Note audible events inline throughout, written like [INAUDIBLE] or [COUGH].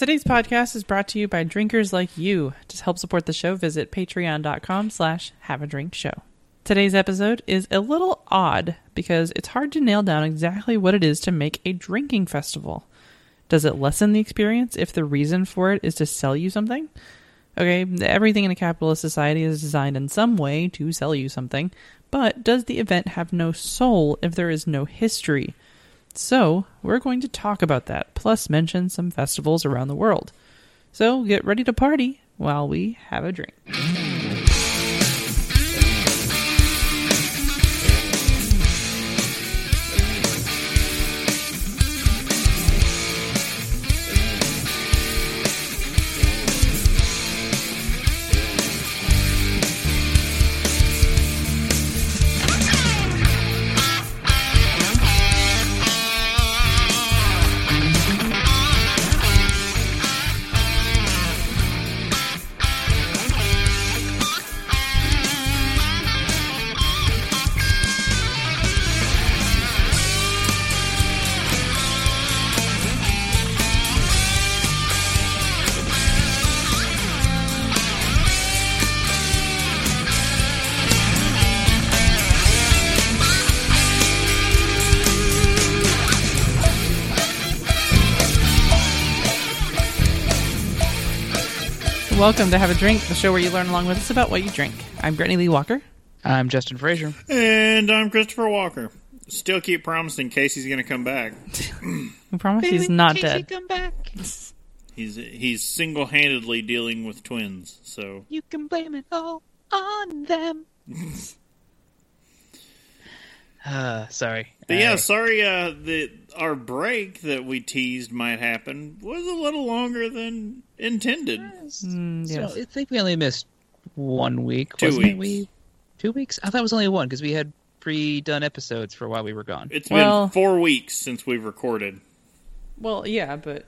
Today's podcast is brought to you by drinkers like you. To help support the show, visit patreon.com slash have a drink show. Today's episode is a little odd because it's hard to nail down exactly what it is to make a drinking festival. Does it lessen the experience if the reason for it is to sell you something? Okay, everything in a capitalist society is designed in some way to sell you something, but does the event have no soul if there is no history? So, we're going to talk about that, plus mention some festivals around the world. So, get ready to party while we have a drink. Welcome to Have a Drink, the show where you learn along with us about what you drink. I'm Brittany Lee Walker. I'm Justin Frazier. And I'm Christopher Walker. Still keep promising Casey's going to come back. We promise he's not Casey, dead. come back. He's he's single handedly dealing with twins. So You can blame it all on them. [SIGHS] uh, sorry. but yeah, Uh, sorry. Uh, that our break that we teased might happen was a little longer than intended. Mm, so. I think we only missed one week. Two wasn't weeks. We two weeks. I thought it was only one because we had pre-done episodes for while we were gone. It's Well- been four weeks since we've recorded, Well, yeah, but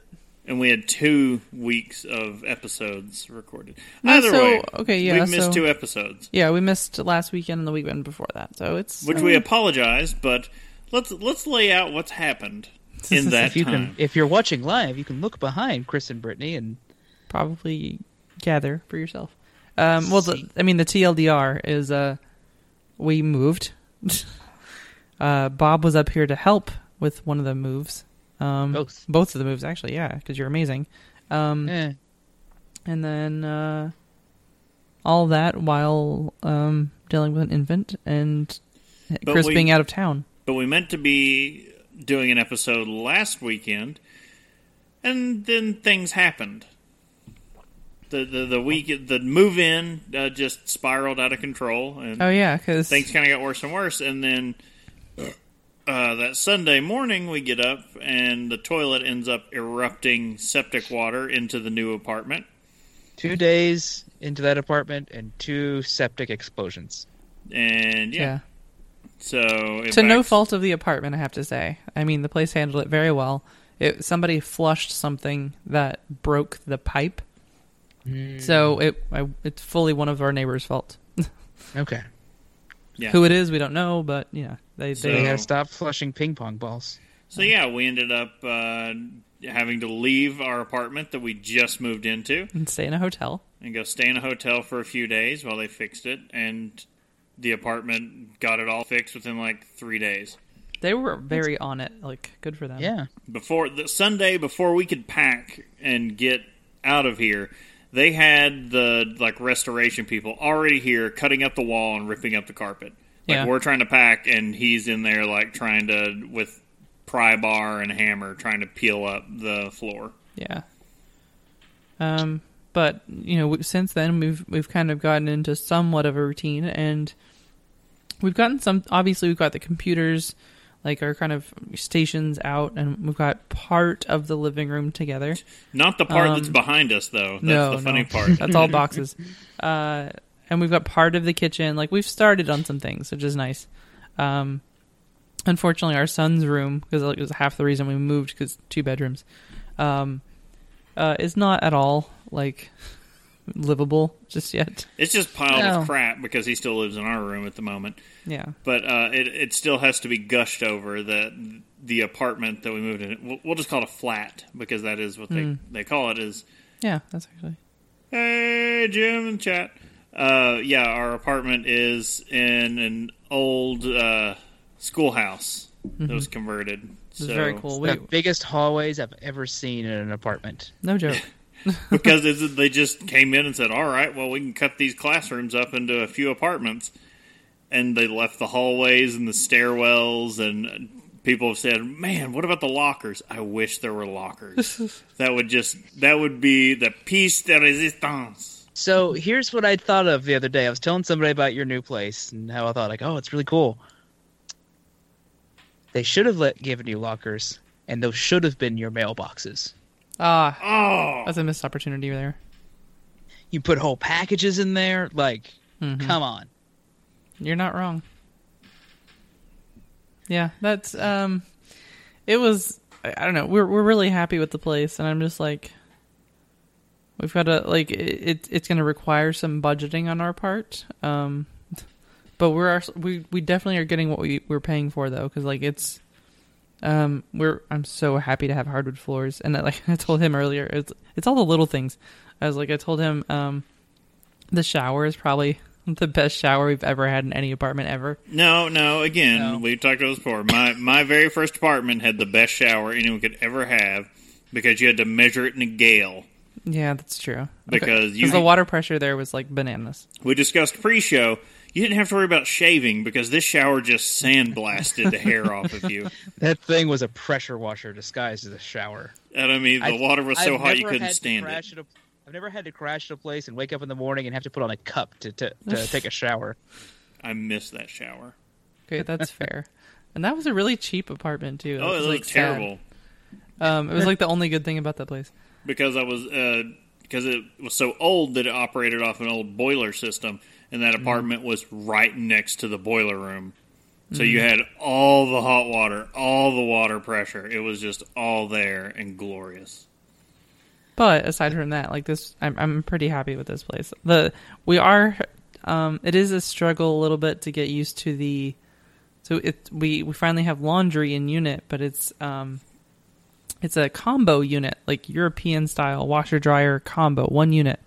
and we had two weeks of episodes recorded. No, Either so- way, okay, yeah, we've missed so- two episodes, yeah, we missed last weekend and the weekend before that, so it's which we apologize. But let's let's lay out what's happened [LAUGHS] in that if you time. can, if you're watching live, you can look behind Chris and Brittany and probably gather for yourself. Um, well, the, I mean, the TLDR is uh, we moved. [LAUGHS] uh, Bob was up here to help with one of the moves. Um, Both. both of the moves, actually, yeah, because you're amazing. Um, eh, and then uh, all that while um, dealing with an infant and But Chris we- being out of town. but we meant to be doing an episode last weekend, and then things happened. The the the week the move in uh, just spiraled out of control, and Oh yeah, because things kind of got worse and worse. And then uh, that Sunday morning, we get up, and the toilet ends up erupting septic water into the new apartment. two days into that apartment and two septic explosions. And yeah, yeah, so it to no fault of the apartment, I have to say. I mean, the place handled it very well. It, somebody flushed something that broke the pipe, so it I, it's fully one of our neighbors' fault. [LAUGHS] Okay, Yeah. Who it is, we don't know, but yeah, they So- they they gotta stop flushing ping pong balls. So yeah, we ended up uh, having to leave our apartment that we just moved into and stay in a hotel. and go stay in a hotel for a few days while they fixed it, and the apartment got it all fixed within like three days. They were very on it. Like, good for them. Yeah, Before the Sunday before we could pack and get out of here, they had the like restoration people already here cutting up the wall and ripping up the carpet. Like Yeah. we're trying to pack, and he's in there like trying to with pry bar and hammer trying to peel up the floor. Yeah. Um, but you know, since then we've we've kind of gotten into somewhat of a routine, and we've gotten some. Obviously, we've got the computers, like our kind of stations out, and we've got part of the living room together. Not the part that's Um, behind us, though. That's no, the funny no. part. That's all boxes. [LAUGHS] uh, and we've got part of the kitchen. Like we've started on some things, which is nice. Um, unfortunately, our son's room, because it was half the reason we moved, because two bedrooms, um, uh, is not at all like livable just yet. It's just piled No. with crap because he still lives in our room at the moment. Yeah. But uh, it it still has to be gushed over the the apartment that we moved in. We'll, we'll just call it a flat because that is what they they call it. Is Yeah, that's actually. hey Jim in chat. Uh, yeah, our apartment is in an old uh, schoolhouse that was converted. This so, very cool. the Wait, biggest hallways I've ever seen in an apartment. no joke. [LAUGHS] because they just came in and said, "All right, well, we can cut these classrooms up into a few apartments," and they left the hallways and the stairwells, and people have said, "Man, what about the lockers? I wish there were lockers. [LAUGHS] that would just that would be the piece de resistance." So here's what I thought of the other day. I was telling somebody about your new place and how I thought like, oh, it's really cool. They should have let given you lockers, and those should have been your mailboxes. Ah, Oh, that's a missed opportunity there. You put whole packages in there. Like, Mhm. come on. You're not wrong. Yeah, that's um it was I don't know. We're we're really happy with the place and I'm just like we've got to like it, it it's going to require some budgeting on our part. Um but we're we we definitely are getting what we we're paying for though cuz like it's um we're I'm so happy to have hardwood floors and that, like [LAUGHS] I told him earlier it's it's all the little things. I was like I told him um the shower is probably [LAUGHS] the best shower we've ever had in any apartment ever. no, no. Again, No. we talked about this before. My my very first apartment had the best shower anyone could ever have because you had to measure it in a gale. Yeah, that's true. Because you- the water pressure there was like bananas. We discussed pre-show. You didn't have to worry about shaving because this shower just sandblasted the hair off of you. [LAUGHS] That thing was a pressure washer disguised as a shower. And I mean, the I- water was so I've hot you couldn't stand it. crash at a- I've never had to crash at a place and wake up in the morning and have to put on a cup to to, to [LAUGHS] take a shower. I miss that shower. Okay, that's [LAUGHS] fair. And that was a really cheap apartment too. That Oh, it was like, terrible Um, it was like the only good thing about that place. because I was uh, because it was so old that it operated off an old boiler system, and that Mm-hmm. apartment was right next to the boiler room. So Mm-hmm. you had all the hot water, all the water pressure. It was just all there and glorious. But aside from that, like this, I'm I'm pretty happy with this place. The we are, um, it is a struggle a little bit to get used to the. So it we we finally have laundry in unit, but it's um, it's a combo unit, like European style washer dryer combo, one unit,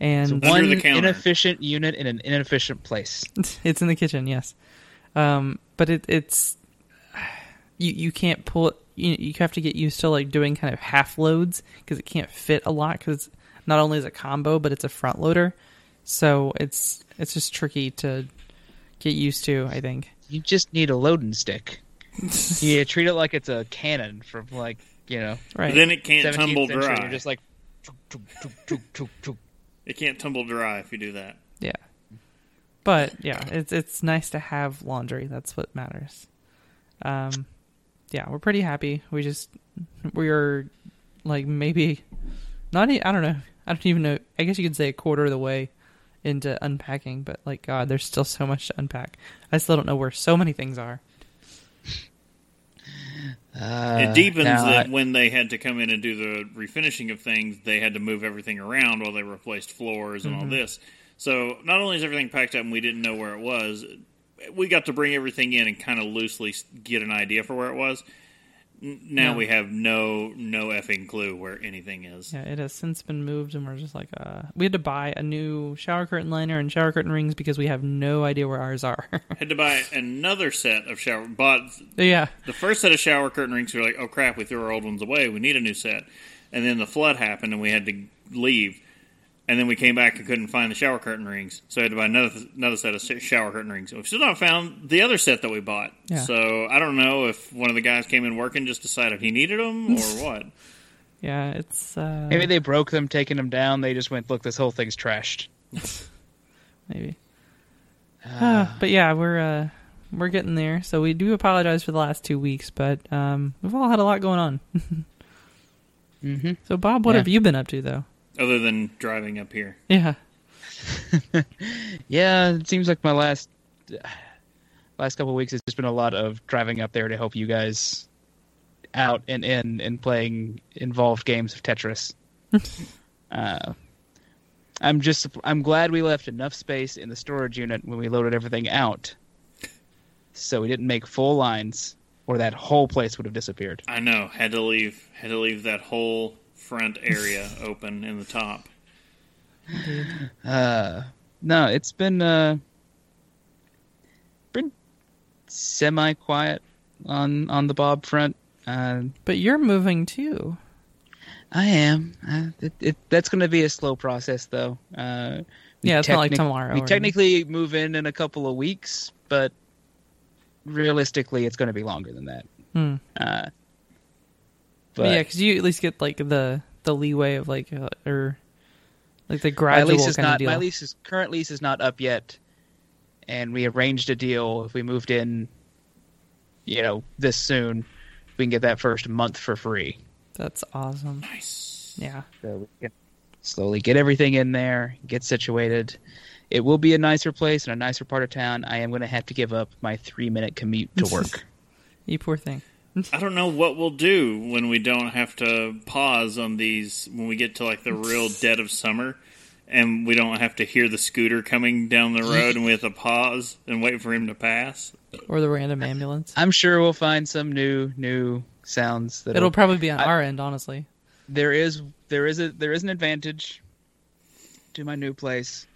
and Under One inefficient unit in an inefficient place. [LAUGHS] it's in the kitchen, yes. Um, but it, it's [SIGHS] you you can't pull it. You you have to get used to like doing kind of half loads because it can't fit a lot because not only is it combo but it's a front loader, so it's it's just tricky to get used to. I think. You just need a loading stick. [LAUGHS] yeah, treat it like it's a cannon from like you know Right. But then it can't tumble century. dry. You're just like tuk, tuk, tuk, tuk, tuk, tuk. It can't tumble dry if you do that. yeah. But yeah, it's it's nice to have laundry. That's what matters. Um, yeah, we're pretty happy. We just we're like maybe not. I don't know. I don't even know. I guess you could say a quarter of the way into unpacking, but like God, there's still so much to unpack. I still don't know where so many things are. Uh, it deepens that I- when they had to come in and do the refinishing of things, they had to move everything around while they replaced floors and Mm-hmm. all this. So not only is everything packed up and we didn't know where it was, we got to bring everything in and kind of loosely get an idea for where it was. Now we have no no effing clue where anything is. Yeah, it has since been moved, and we're just like, uh, we had to buy a new shower curtain liner and shower curtain rings because we have no idea where ours are. [LAUGHS] Had to buy another set of shower. Bought yeah, the first set of shower curtain rings. We were like, oh crap, we threw our old ones away. We need a new set. And then the flood happened, and we had to leave. And then we came back and couldn't find the shower curtain rings, so I had to buy another another set of shower curtain rings. We've still not found the other set that we bought. Yeah. So I don't know if one of the guys came in working just decided he needed them or [LAUGHS] what. yeah, it's uh, Maybe they broke them, taking them down. They just went, look, this whole thing's trashed. [LAUGHS] maybe. Ah, but yeah, we're uh, we're getting there. So we do apologize for the last two weeks, but um, we've all had a lot going on. [LAUGHS] Mm-hmm. So Bob, what Yeah. have you been up to though? Other than driving up here, Yeah, [LAUGHS] Yeah, it seems like my last last couple of weeks has just been a lot of driving up there to help you guys out and in and playing involved games of Tetris. [LAUGHS] uh, I'm just I'm glad we left enough space in the storage unit when we loaded everything out, so we didn't make full lines, or that whole place would have disappeared. I know. Had to leave. Had to leave that whole front area [LAUGHS] open in the top. Uh, no, it's been uh, been semi quiet on on the Bob front. Uh, But you're moving too. I am. Uh, it, it, that's going to be a slow process, though. Uh, Yeah, it's not like tomorrow We or- technically move in in a couple of weeks, but realistically, it's going to be longer than that. Hmm. Uh, But, but yeah, because you at least get like the the leeway of like uh, or like the my gradual lease is kind of not. deal. My lease is current lease is not up yet, and we arranged a deal. If we moved in, you know, this soon, we can get that first month for free. That's awesome. Nice. Yeah. So we can slowly get everything in there, get situated. It will be a nicer place and a nicer part of town. I am going to have to give up my three minute commute to work. [LAUGHS] You poor thing. [LAUGHS] I don't know what we'll do when we don't have to pause on these when we get to like the real [LAUGHS] dead of summer and we don't have to hear the scooter coming down the road and we have to pause and wait for him to pass. Or the random ambulance. I'm sure we'll find some new new sounds that It'll probably be on I- our end, honestly. there is there is a there is an advantage to my new place.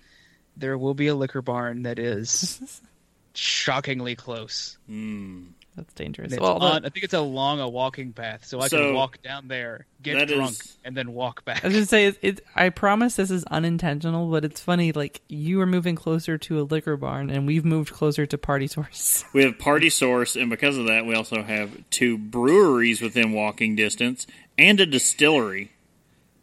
There will be a liquor barn that is [LAUGHS] shockingly close. Hmm. That's dangerous. And Well, the- on, I think it's along a walking path, so I So, can walk down there, get drunk, is- and then walk back. I was gonna say it, it. I promise this is unintentional, but it's funny. Like you are moving closer to a liquor barn, and we've moved closer to Party Source. [LAUGHS] We have Party Source, and because of that, we also have two breweries within walking distance and a distillery.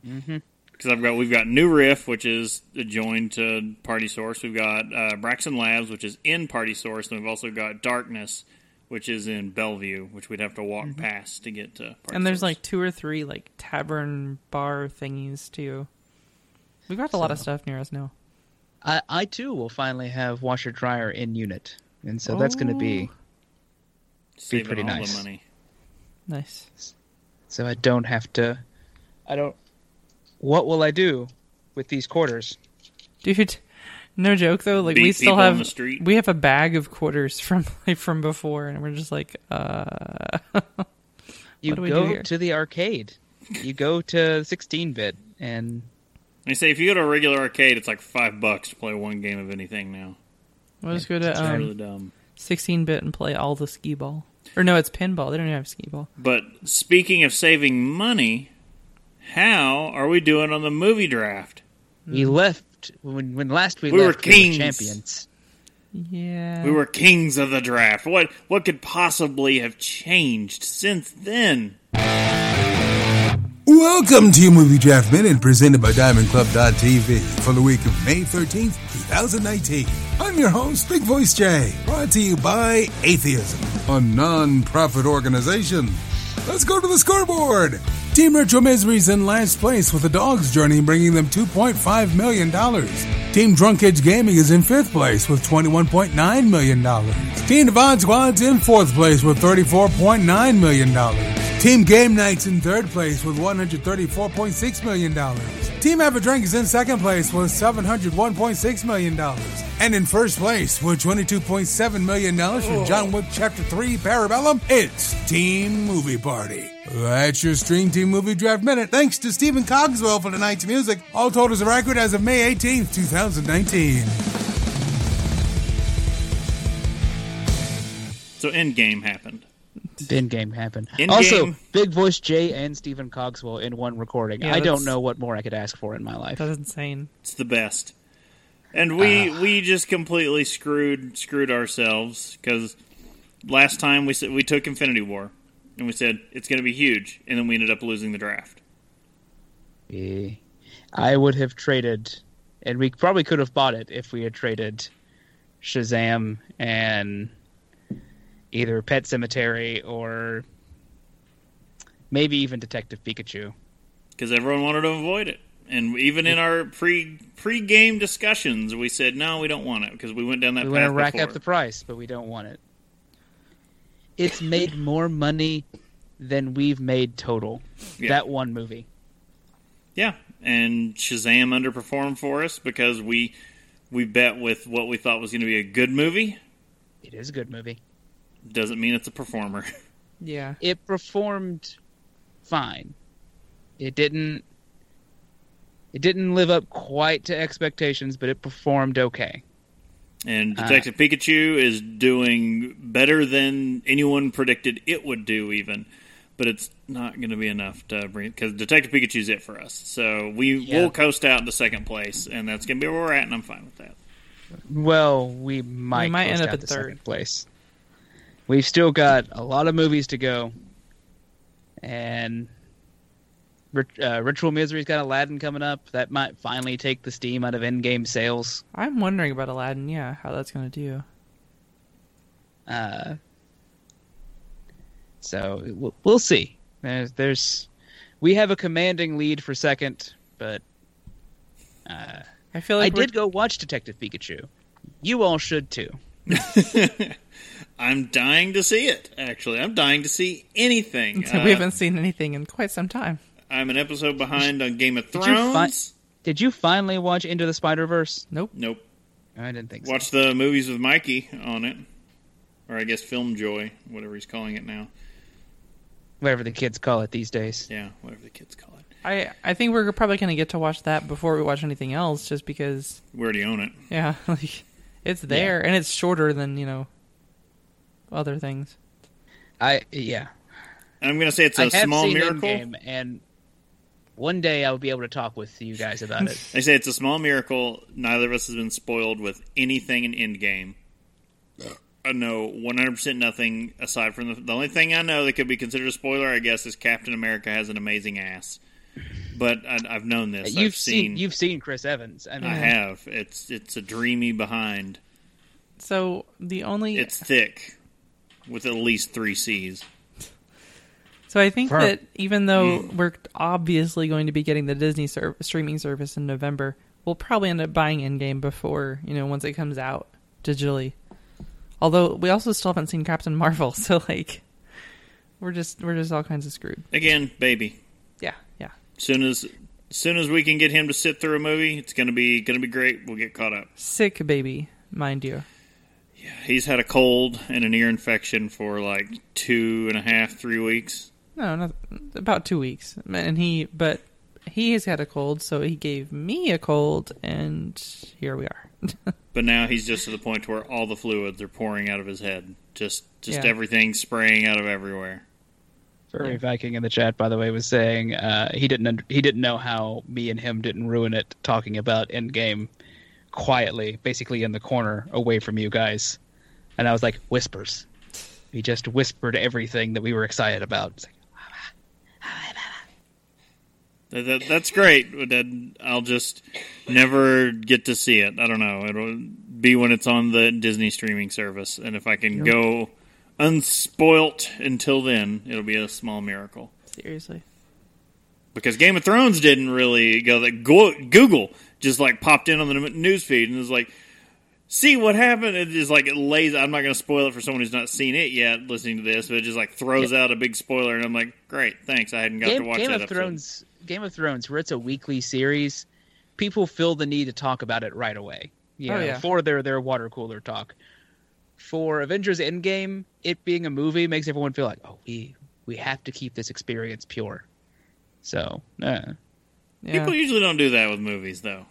Mm-hmm. Because I've got we've got New Riff, which is adjoined to Party Source. We've got uh, Braxton Labs, which is in Party Source, and we've also got Darkness, which is in Bellevue, which we'd have to walk past to get to. Party Mm-hmm. and there's Source. like two or three like tavern bar thingies too. We've got a lot of stuff near us now. I, I too will finally have washer dryer in unit, and so that's going to be saving pretty all nice. the money. Nice. so I don't have to. I don't. What will I do with these quarters? Dude, no joke though. Like we still people on have the street. we have a bag of quarters [LAUGHS] from like from before, and we're just like, uh, You do we do go here? to the arcade. You go to 16 bit, and They say if you go to a regular arcade, it's like five bucks to play one game of anything now. we'll just go to um, really dumb. 16 bit and play all the skee ball. Or no, it's pinball. They don't even have skee ball. But speaking of saving money, how are we doing on the movie draft? we left when when last we, We were left. kings. champions. Yeah. We were kings of the draft. What what could possibly have changed since then? Welcome to Movie Draft Minute presented by DiamondClub.tv for the week of May 13th, 2019. I'm your host, Big Voice Jay, brought to you by Atheism, a non-profit organization. Let's go to the scoreboard. Team Retro Misery's in last place with the Dogs Journey bringing them $2.5 million. Team Drunk Edge Gaming is in fifth place with $21.9 million. Team Devon Squad's in fourth place with $34.9 million. Team Game Night's in third place with $134.6 million. Team Have a Drink is in second place with $701.6 million. And in first place with $22.7 million from oh. John Wick Chapter 3 Parabellum, it's Team Movie Party. That's your Stream Team Movie Draft Minute. Thanks to Stephen Cogswell for tonight's music. All told is a record as of May 18th, 2019. So Endgame happened. Bin game happened. In also, game- Big Voice Jay and Stephen Cogswell in one recording. Yeah, I don't know what more I could ask for in my life. That's insane. It's the best. And we we just completely screwed screwed ourselves because last time we said we took Infinity War and we said it's going to be huge, and then we ended up losing the draft. Eh, I would have traded, and we probably could have bought it if we had traded Shazam and either Pet Sematary or maybe even Detective Pikachu. because everyone wanted to avoid it. And even in our pre pre game discussions, we said no, we don't want it because we went down that path. we want to rack before. up the price, but we don't want it. It's made more money than we've made total. Yeah. That one movie. Yeah, and Shazam underperformed for us because we we bet with what we thought was going to be a good movie. It is a good movie. Doesn't mean it's a performer. [LAUGHS] Yeah. It performed fine. It didn't. It didn't live up quite to expectations, but it performed okay. And Uh, Detective Pikachu is doing better than anyone predicted it would do, even. But it's not going to be enough to bring because Detective Pikachu's it for us. So we Yeah. will coast out to second place, and that's going to be where we're at, and I'm fine with that. Well, we might, might end up at third. place. We've still got a lot of movies to go, and uh, Ritual Misery's got Aladdin coming up. That might finally take the steam out of Endgame sales. I'm wondering about Aladdin. Yeah, how that's going to do. Uh, so we'll, we'll see. There's, there's, we have a commanding lead for second, but uh, I feel like I like did go watch Detective Pikachu. You all should too. [LAUGHS] [LAUGHS] I'm dying to see it. Actually, I'm dying to see anything. we're, [LAUGHS] we Uh, haven't seen anything in quite some time. I'm an episode behind on Game of Did you fi- Thrones. Did you finally watch Into the Spider Verse? Nope. Nope. I didn't think so. Watch the movies with Mikey on it, or I guess Film Joy, whatever he's calling it now. Whatever the kids call it these days. Yeah, whatever the kids call it. I I think we're probably going to get to watch that before we watch anything else, just because. We already own it. Yeah, [LAUGHS] like it's there and it's shorter than you know other things. I yeah. I'm going to say it's a I have small seen miracle. Endgame, and one day I will be able to talk with you guys about it. [LAUGHS] I say it's a small miracle. Neither of us has been spoiled with anything in Endgame. I know 100% nothing aside from the, the only thing I know that could be considered a spoiler, I guess, is Captain America has an amazing ass. But I, I've known this. you've I've seen, you've seen Chris Evans. I mean, I have. It's it's a dreamy behind. So the only It's thick, with at least three C's. so I think Huh. that even though mm. we're obviously going to be getting the Disney ser- streaming service in November, we'll probably end up buying Endgame before you know once it comes out digitally. Although we also still haven't seen Captain Marvel, [LAUGHS] so like we're just we're just all kinds of screwed. Again, baby. Yeah, yeah. Soon as soon as we can get him to sit through a movie, it's gonna be gonna be great. We'll get caught up. Sick baby, mind you. He's had a cold and an ear infection for like two and a half, three weeks. No, not about two weeks, and he but he has had a cold, so he gave me a cold, and here we are. [LAUGHS] But now he's just to the point where all the fluids are pouring out of his head. Just just Yeah. everything spraying out of everywhere. Furry Yeah. Viking in the chat, by the way, was saying uh, he didn't he didn't know how me and him didn't ruin it talking about Endgame quietly, basically in the corner away from you guys. And I was like, whispers. He just whispered everything that we were excited about. Ah, ah, ah, that, that, that's great. but that- I'll just never get to see it. I don't know. It'll be when it's on the Disney streaming service, and if I can go unspoilt until then, it'll be a small miracle. Seriously, Because Game of Thrones didn't really go that Google just like popped in on the news feed and was like, "See what happened?" It just like it lays. I'm not going to spoil it for someone who's not seen it yet, listening to this, but it just like throws out a big spoiler, and I'm like, "Great, thanks. I hadn't got Game, to watch Game that of episode." Thrones. Game of Thrones, where it's a weekly series, people feel the need to talk about it right away. You Oh, know, yeah. for their their water cooler talk. For Avengers Endgame, it being a movie makes everyone feel like, oh, we we have to keep this experience pure. So, uh, yeah. People usually don't do that with movies, though.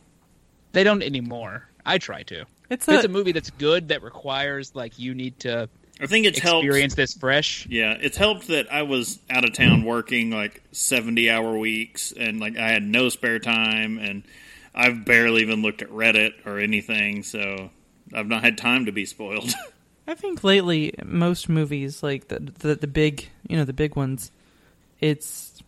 they don't anymore. I try to. it's If it's a, a movie that's good that requires like you need to I think it's helped. experience this fresh. Yeah, it's helped that I was out of town working like 70 hour weeks and like I had no spare time and I've barely even looked at Reddit or anything, so I've not had time to be spoiled. [LAUGHS] I think lately most movies like the, the the big you know the big ones, it's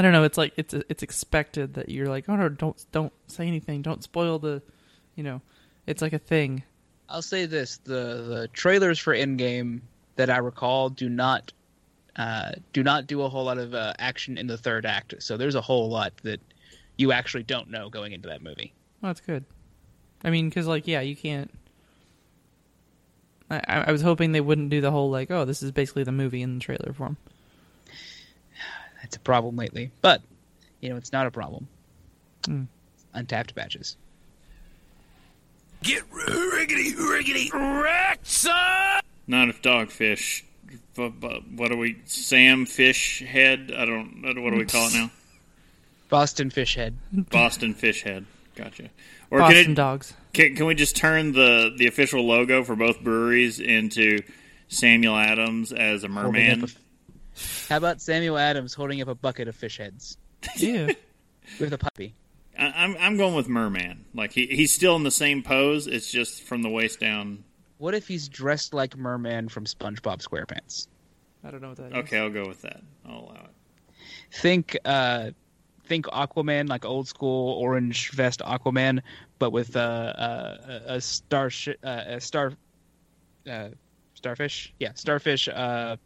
I don't know. It's like it's it's expected that you're like oh no don't don't say anything don't spoil the, you know, it's like a thing. I'll say this: the the trailers for Endgame that I recall do not uh, do not do a whole lot of uh, action in the third act. So there's a whole lot that you actually don't know going into that movie. Well, that's good. I mean, because like yeah, you can't. I, I I was hoping they wouldn't do the whole like oh this is basically the movie in the trailer form. That's a problem lately. But You know, it's not a problem. Hmm. Untappd batches. Get riggedy, riggedy, wrecked, son! Not if Dogfish. bu- bu- What are we? Sam Fish Head? I don't. What do we call it now? Boston Fish Head. Boston Fish Head. Gotcha. Or Boston can, it, dogs. can can we just turn the the official logo for both breweries into Samuel Adams as a Holding merman? Up a- How about Samuel Adams holding up a bucket of fish heads [LAUGHS] Ew. with a puppy? I, I'm I'm going with merman. Like he he's still in the same pose. It's just from the waist down. What if he's dressed like Merman from SpongeBob SquarePants? I don't know what that is. Okay, I'll go with that. I'll allow it. Think, uh, think Aquaman, like old school orange vest Aquaman, but with uh, uh, a star, sh- uh, a star, uh, starfish, yeah, starfish uh,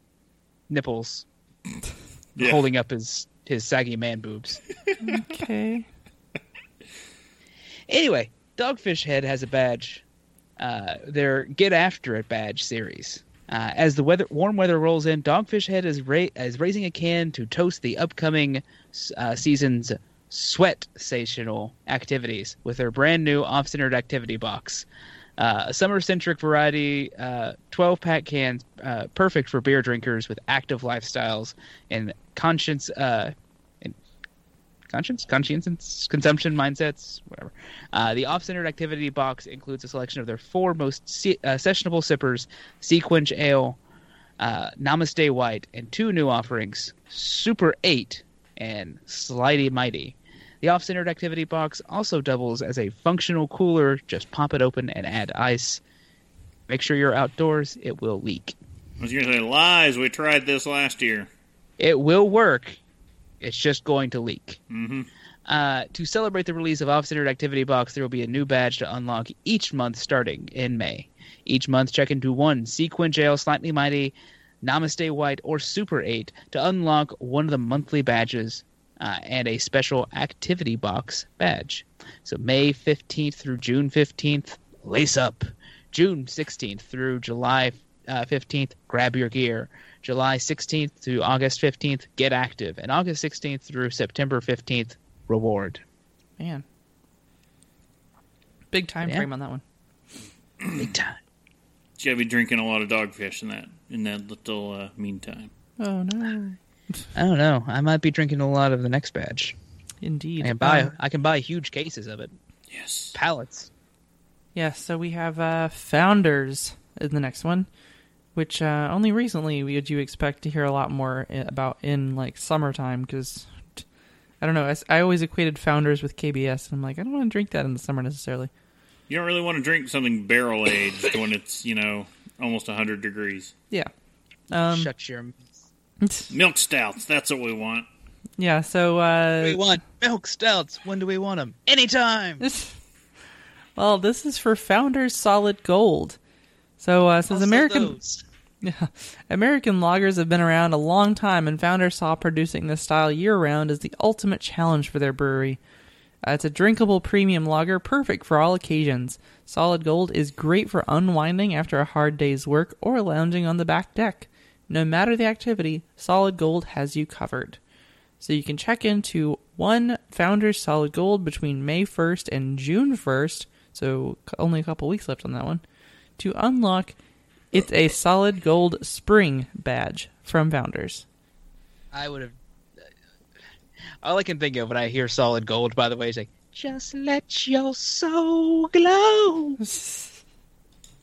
nipples, [LAUGHS] Yeah. holding up his his saggy man boobs. Okay. Anyway, Dogfish Head has a badge. Uh, their Get After It badge series. Uh, as the weather, warm weather rolls in, Dogfish Head is, ra- is raising a can to toast the upcoming uh, season's sweat sational activities with their brand new off-centered activity box. Uh, a summer-centric variety, 12-pack cans, uh, perfect for beer drinkers with active lifestyles and conscience uh, conscience, conscience, consumption mindsets, whatever. Uh, the off-centered activity box includes a selection of their four most se- uh, sessionable sippers: SeaQuench Ale, uh, Namaste White, and two new offerings: Super Eight and Slightly Mighty. The off-centered activity box also doubles as a functional cooler. Just pop it open and add ice. Make sure you're outdoors; it will leak. I was going to say lies. We tried this last year. It will work. It's just going to leak. Mm-hmm. Uh, to celebrate the release of Off-Centered Activity Box, there will be a new badge to unlock each month starting in May. Each month, check into one SeaQuench Ale, Slightly Mighty, Namaste White, or Super 8 to unlock one of the monthly badges uh, and a special Activity Box badge. So May 15th through June 15th, lace up. June 16th through July uh, 15th, grab your gear. July 16th through August 15th, get active. And August 16th through September 15th, reward. Man. Big time Yeah. frame on that one. [CLEARS THROAT] Big time. You gotta be drinking a lot of dogfish in that in that little uh, meantime. Oh no. I don't know. I might be drinking a lot of the next badge. Indeed. I can buy. Uh, I can buy huge cases of it. Yes. Pallets. Yeah, so we have uh, Founders in the next one, which uh, only recently would you expect to hear a lot more about in like summertime because I don't know. I always equated Founders with KBS, and I'm like, I don't want to drink that in the summer necessarily. You don't really want to drink something barrel aged when it's you know almost hundred degrees. Yeah. Um, Shut your. [LAUGHS] Milk stouts. That's what we want. yeah. So uh, we want milk stouts. When do we want them? Anytime. [LAUGHS] well, this is for Founders Solid Gold. So uh, since Also American those. [LAUGHS] Yeah. American lagers have been around a long time, and founders saw producing this style year round as the ultimate challenge for their brewery. Uh, it's a drinkable premium lager, perfect for all occasions. Solid Gold is great for unwinding after a hard day's work or lounging on the back deck. No matter the activity, Solid Gold has you covered. So you can check into one Founders Solid Gold between May 1st and June 1st, so only a couple weeks left on that one, to unlock it's a solid gold spring badge from Founders. I would have. Uh, all I can think of when I hear solid gold, by the way, is like, just let your soul glow. [LAUGHS]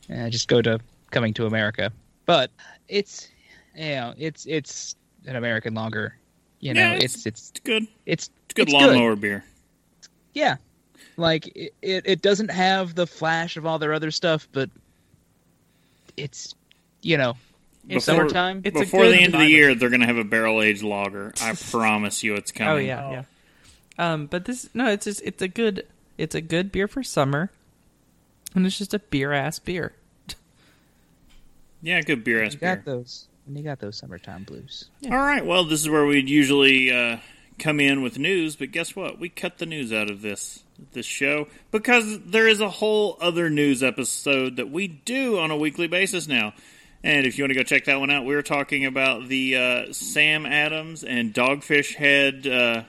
And I just go to coming to America. But it's, you know, it's it's an American lager. You know, Yeah, it's it's It's good. it's It's good it's lawnmower beer. Yeah, like it, it, it doesn't have the flash of all their other stuff, but it's you know It's Before- summertime. It's a Before good the end of the year, they're gonna have a barrel aged lager. I [LAUGHS] promise you, it's coming. Oh yeah, yeah. Um, but this no, it's just it's a good it's a good beer for summer, and it's just a beer ass beer. yeah, good beer ass beer. got those. And you got those summertime blues. All right. Well, this is where we'd usually uh, come in with news, but guess what? We cut the news out of this this show because there is a whole other news episode that we do on a weekly basis now. And if you want to go check that one out, we were talking about the uh, Sam Adams and Dogfish Head uh,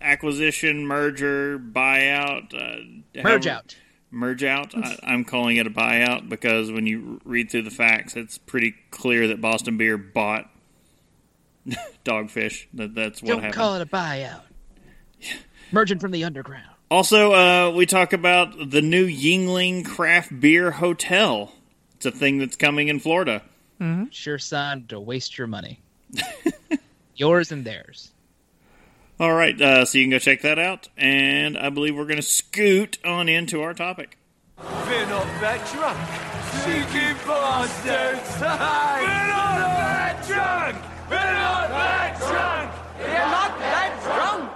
acquisition, merger, buyout, uh, Merge however- out. Merge out. I, I'm calling it a buyout because when you read through the facts, it's pretty clear that Boston Beer bought [LAUGHS] Dogfish. That that's what Don't happened. call it a buyout. [LAUGHS] Merging from the underground. Also, uh, we talk about the new Yuengling Craft Beer Hotel. It's a thing that's coming in Florida. Sure sign to waste your money. [LAUGHS] Yours and theirs. All right, uh, so you can go check that out, and I believe we're going to scoot on into our topic. We're not that drunk. Cheeky bastards! We're not that drunk! We're not that drunk! We're not that drunk!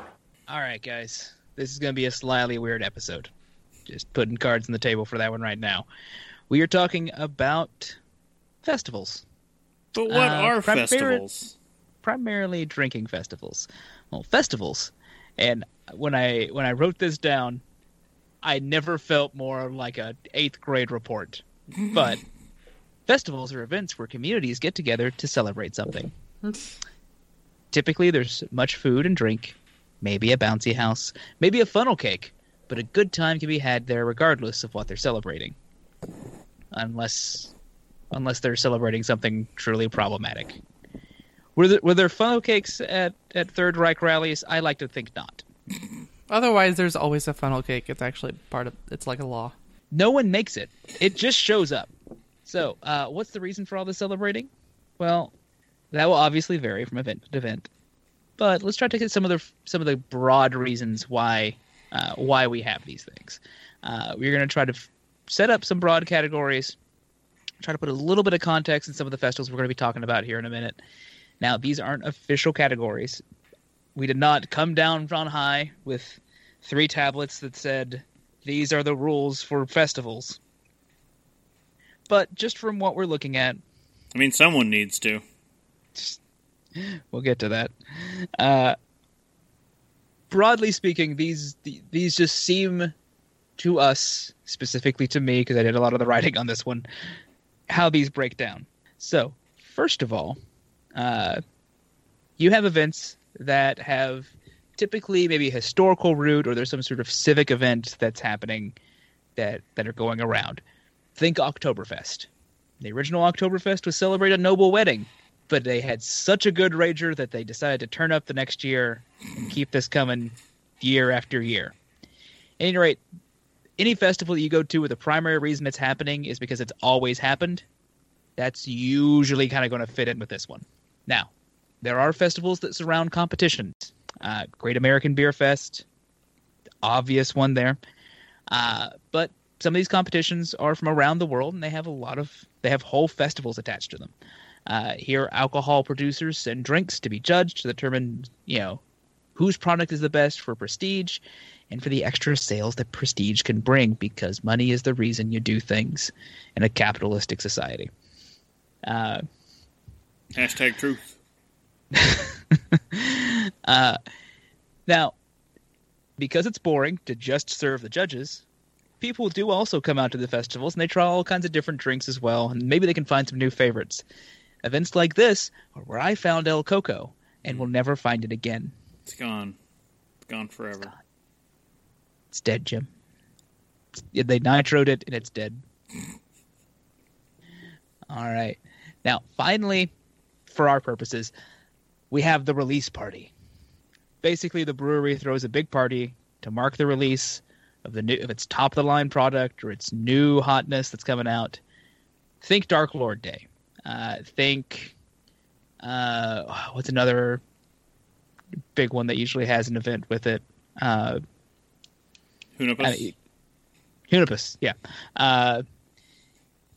All right, guys. This is going to be a slightly weird episode. Just putting cards on the table for that one right now. We are talking about festivals, But what Uh, are primary- festivals? primarily drinking festivals. Well, festivals. And when I when I wrote this down, I never felt more like a eighth grade report. [LAUGHS] But festivals are events where communities get together to celebrate something. Typically, there's much food and drink, maybe a bouncy house, maybe a funnel cake, but a good time can be had there regardless of what they're celebrating. Unless unless they're celebrating something truly problematic. Were there, were there funnel cakes at, at Third Reich rallies? I like to think not. Otherwise, there's always a funnel cake. It's actually part of. It's like a law. No one makes it. It just shows up. So, uh, what's the reason for all this celebrating? Well, that will obviously vary from event to event. But let's try to get some of the some of the broad reasons why uh, why we have these things. Uh, we're going to try to f- set up some broad categories. Try to put a little bit of context in some of the festivals we're going to be talking about here in a minute. Now, these aren't official categories. We did not come down on high with three tablets that said these are the rules for festivals. But just from what we're looking at, I mean, someone needs to. [LAUGHS] we'll get to that. Uh, broadly speaking, these these just seem to us, specifically to me, because I did a lot of the writing on this one, how these break down. So, first of all, uh, you have events that have typically maybe a historical root or there's some sort of civic event that's happening that that are going around. Think Oktoberfest. The original Oktoberfest was celebrate a noble wedding, but they had such a good rager that they decided to turn up the next year and keep this coming year after year. At any rate, any festival you go to where the primary reason it's happening is because it's always happened, that's usually kind of going to fit in with this one. Now, there are festivals that surround competitions. Uh, Great American Beer Fest, obvious one there. Uh, but some of these competitions are from around the world, and they have a lot of they have whole festivals attached to them. Uh, here, alcohol producers send drinks to be judged to determine, you know, whose product is the best for prestige and for the extra sales that prestige can bring because money is the reason you do things in a capitalistic society. Uh, Hashtag truth. [LAUGHS] Uh, now, because it's boring to just serve the judges, people do also come out to the festivals and they try all kinds of different drinks as well, and maybe they can find some new favorites. Events like this are where I found El Coco and will never find it again. It's gone. It's gone forever. It's dead, Jim. Yeah, They nitroed it and it's dead. [LAUGHS] All right. Now, finally, for our purposes, we have the release party. Basically, the brewery throws a big party to mark the release of the new of its top of the line product or its new hotness that's coming out. Think Dark Lord Day. Uh, think uh, what's another big one that usually has an event with it? Uh, Hunahpu's. uh, Hunahpu's, yeah. Uh,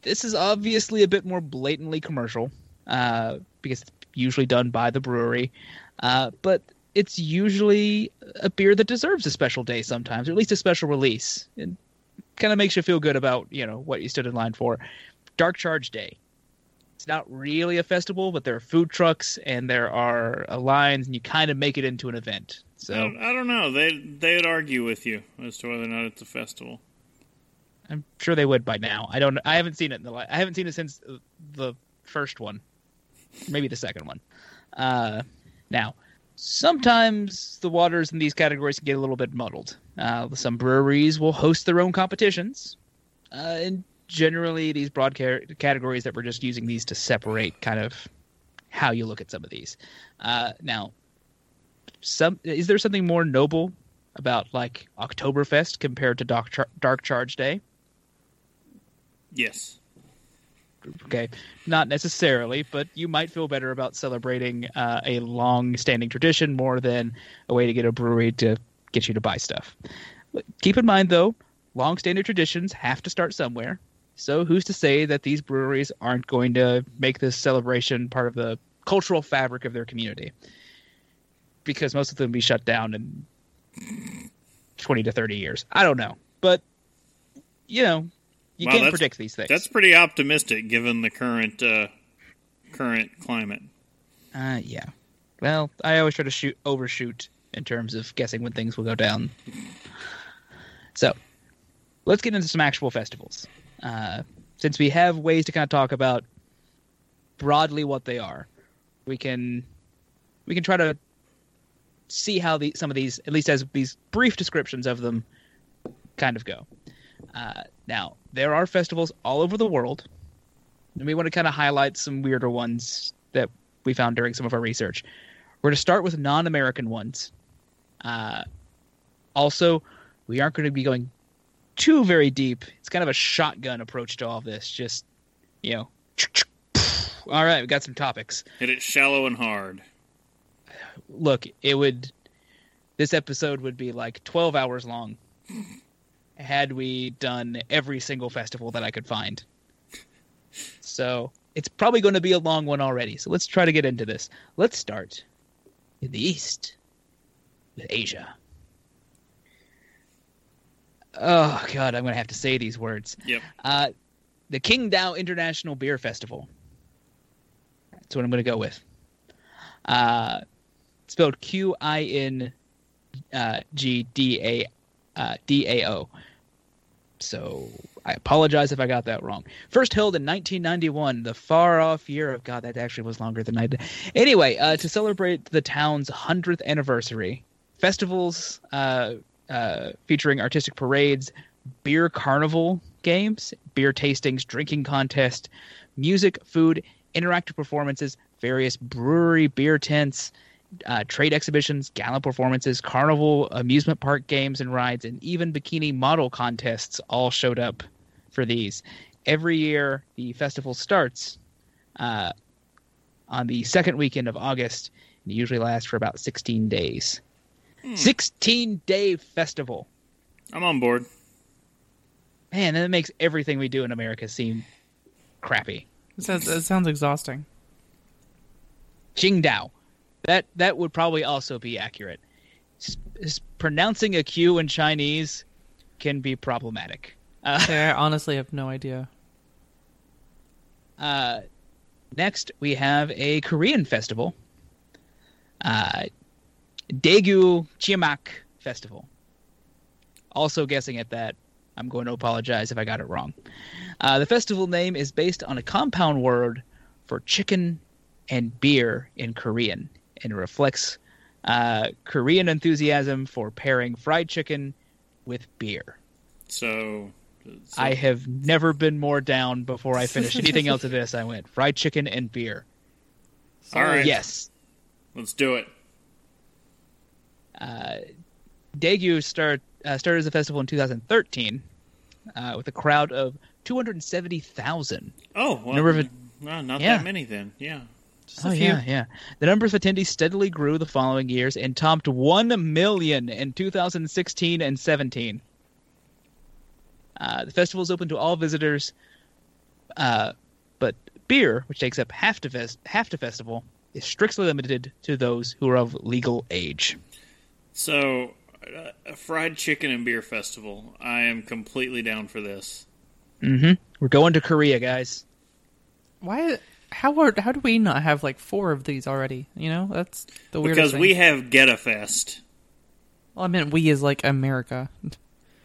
this is obviously a bit more blatantly commercial uh, because it's usually done by the brewery, uh, but it's usually a beer that deserves a special day sometimes, or at least a special release. It kind of makes you feel good about you know what you stood in line for. Dark Charge Day. It's not really a festival, but there are food trucks and there are uh, lines, and you kind of make it into an event. I, So don't, I don't know. They they'd argue with you as to whether or not it's a festival. I'm sure they would by now. I don't. I haven't seen it in the. I haven't seen it since the first one, maybe the second one. Uh, now, sometimes the waters in these categories can get a little bit muddled. Uh, some breweries will host their own competitions, uh, and generally these broad ca- categories that we're just using these to separate kind of how you look at some of these. Uh, now, some is there something more noble about like Oktoberfest compared to Dark, Char- Dark Charge Day? Yes. Okay, not necessarily, but you might feel better about celebrating uh, a long-standing tradition more than a way to get a brewery to get you to buy stuff. Keep in mind, though, long-standing traditions have to start somewhere. So who's to say that these breweries aren't going to make this celebration part of the cultural fabric of their community? Because most of them will be shut down in twenty to thirty years. I don't know, but you know, you Wow, can't predict these things. That's pretty optimistic given the current uh, current climate. Uh, yeah. Well, I always try to shoot overshoot in terms of guessing when things will go down. So, let's get into some actual festivals. Uh, since we have ways to kind of talk about broadly what they are, we can we can try to see how the some of these, at least as these brief descriptions of them, kind of go. Uh, now, there are festivals all over the world, and we want to kind of highlight some weirder ones that we found during some of our research. We're going to start with non-American ones. Uh, also, we aren't going to be going too very deep. It's kind of a shotgun approach to all this. Just you know, all right, we got some topics. Hit it shallow and hard. Look, it would. This episode would be like twelve hours long had we done every single festival that I could find. So it's probably going to be a long one already. So let's try to get into this. Let's start in the east with Asia. Oh god, I'm going to have to say these words. Yep. Uh, the Qingdao International Beer Festival. That's what I'm going to go with. Uh, spelled Q I N uh, G D A uh, D A O. So I apologize if I got that wrong. First held in 1991, the far off year of God, that actually was longer than I did. Anyway, uh, to celebrate the town's 100th anniversary, festivals uh, uh, featuring artistic parades, beer carnival games, beer tastings, drinking contest, music, food, interactive performances, various brewery beer tents, uh, trade exhibitions, gala performances, carnival amusement park games and rides, and even bikini model contests all showed up for these. Every year, the festival starts uh, on the second weekend of August, and it usually lasts for about 16 days. 16 day festival. I'm on board. Man, that makes everything we do in America seem crappy. It sounds, it sounds exhausting. Qingdao. That that would probably also be accurate. S- s- pronouncing a Q in Chinese can be problematic. Uh, I honestly have no idea. uh, next, we have a Korean festival, uh, Daegu Chiamak Festival. Also guessing at that, I'm going to apologize if I got it wrong. Uh, the festival name is based on a compound word for chicken and beer in Korean, and reflects uh, Korean enthusiasm for pairing fried chicken with beer. So, so I have never been more down before I finished anything else of this. I went fried chicken and beer. all right. Yes. Let's do it. Uh, Daegu start, uh, started as a festival in 2013 uh, with a crowd of 270,000. Oh, well, Number of not Yeah. that many then. Yeah. Just a Oh, few. yeah, yeah. The number of attendees steadily grew the following years and topped 1 million in 2016 and 17. Uh, the festival is open to all visitors, uh, but beer, which takes up half the, fest- half the festival, is strictly limited to those who are of legal age. So, uh, a fried chicken and beer festival. I am completely down for this. hmm We're going to Korea, guys. Why? How are? How do we not have like four of these already? You know, that's the weirdest Because thing. we have Get a Fest. Well, I meant we is like America.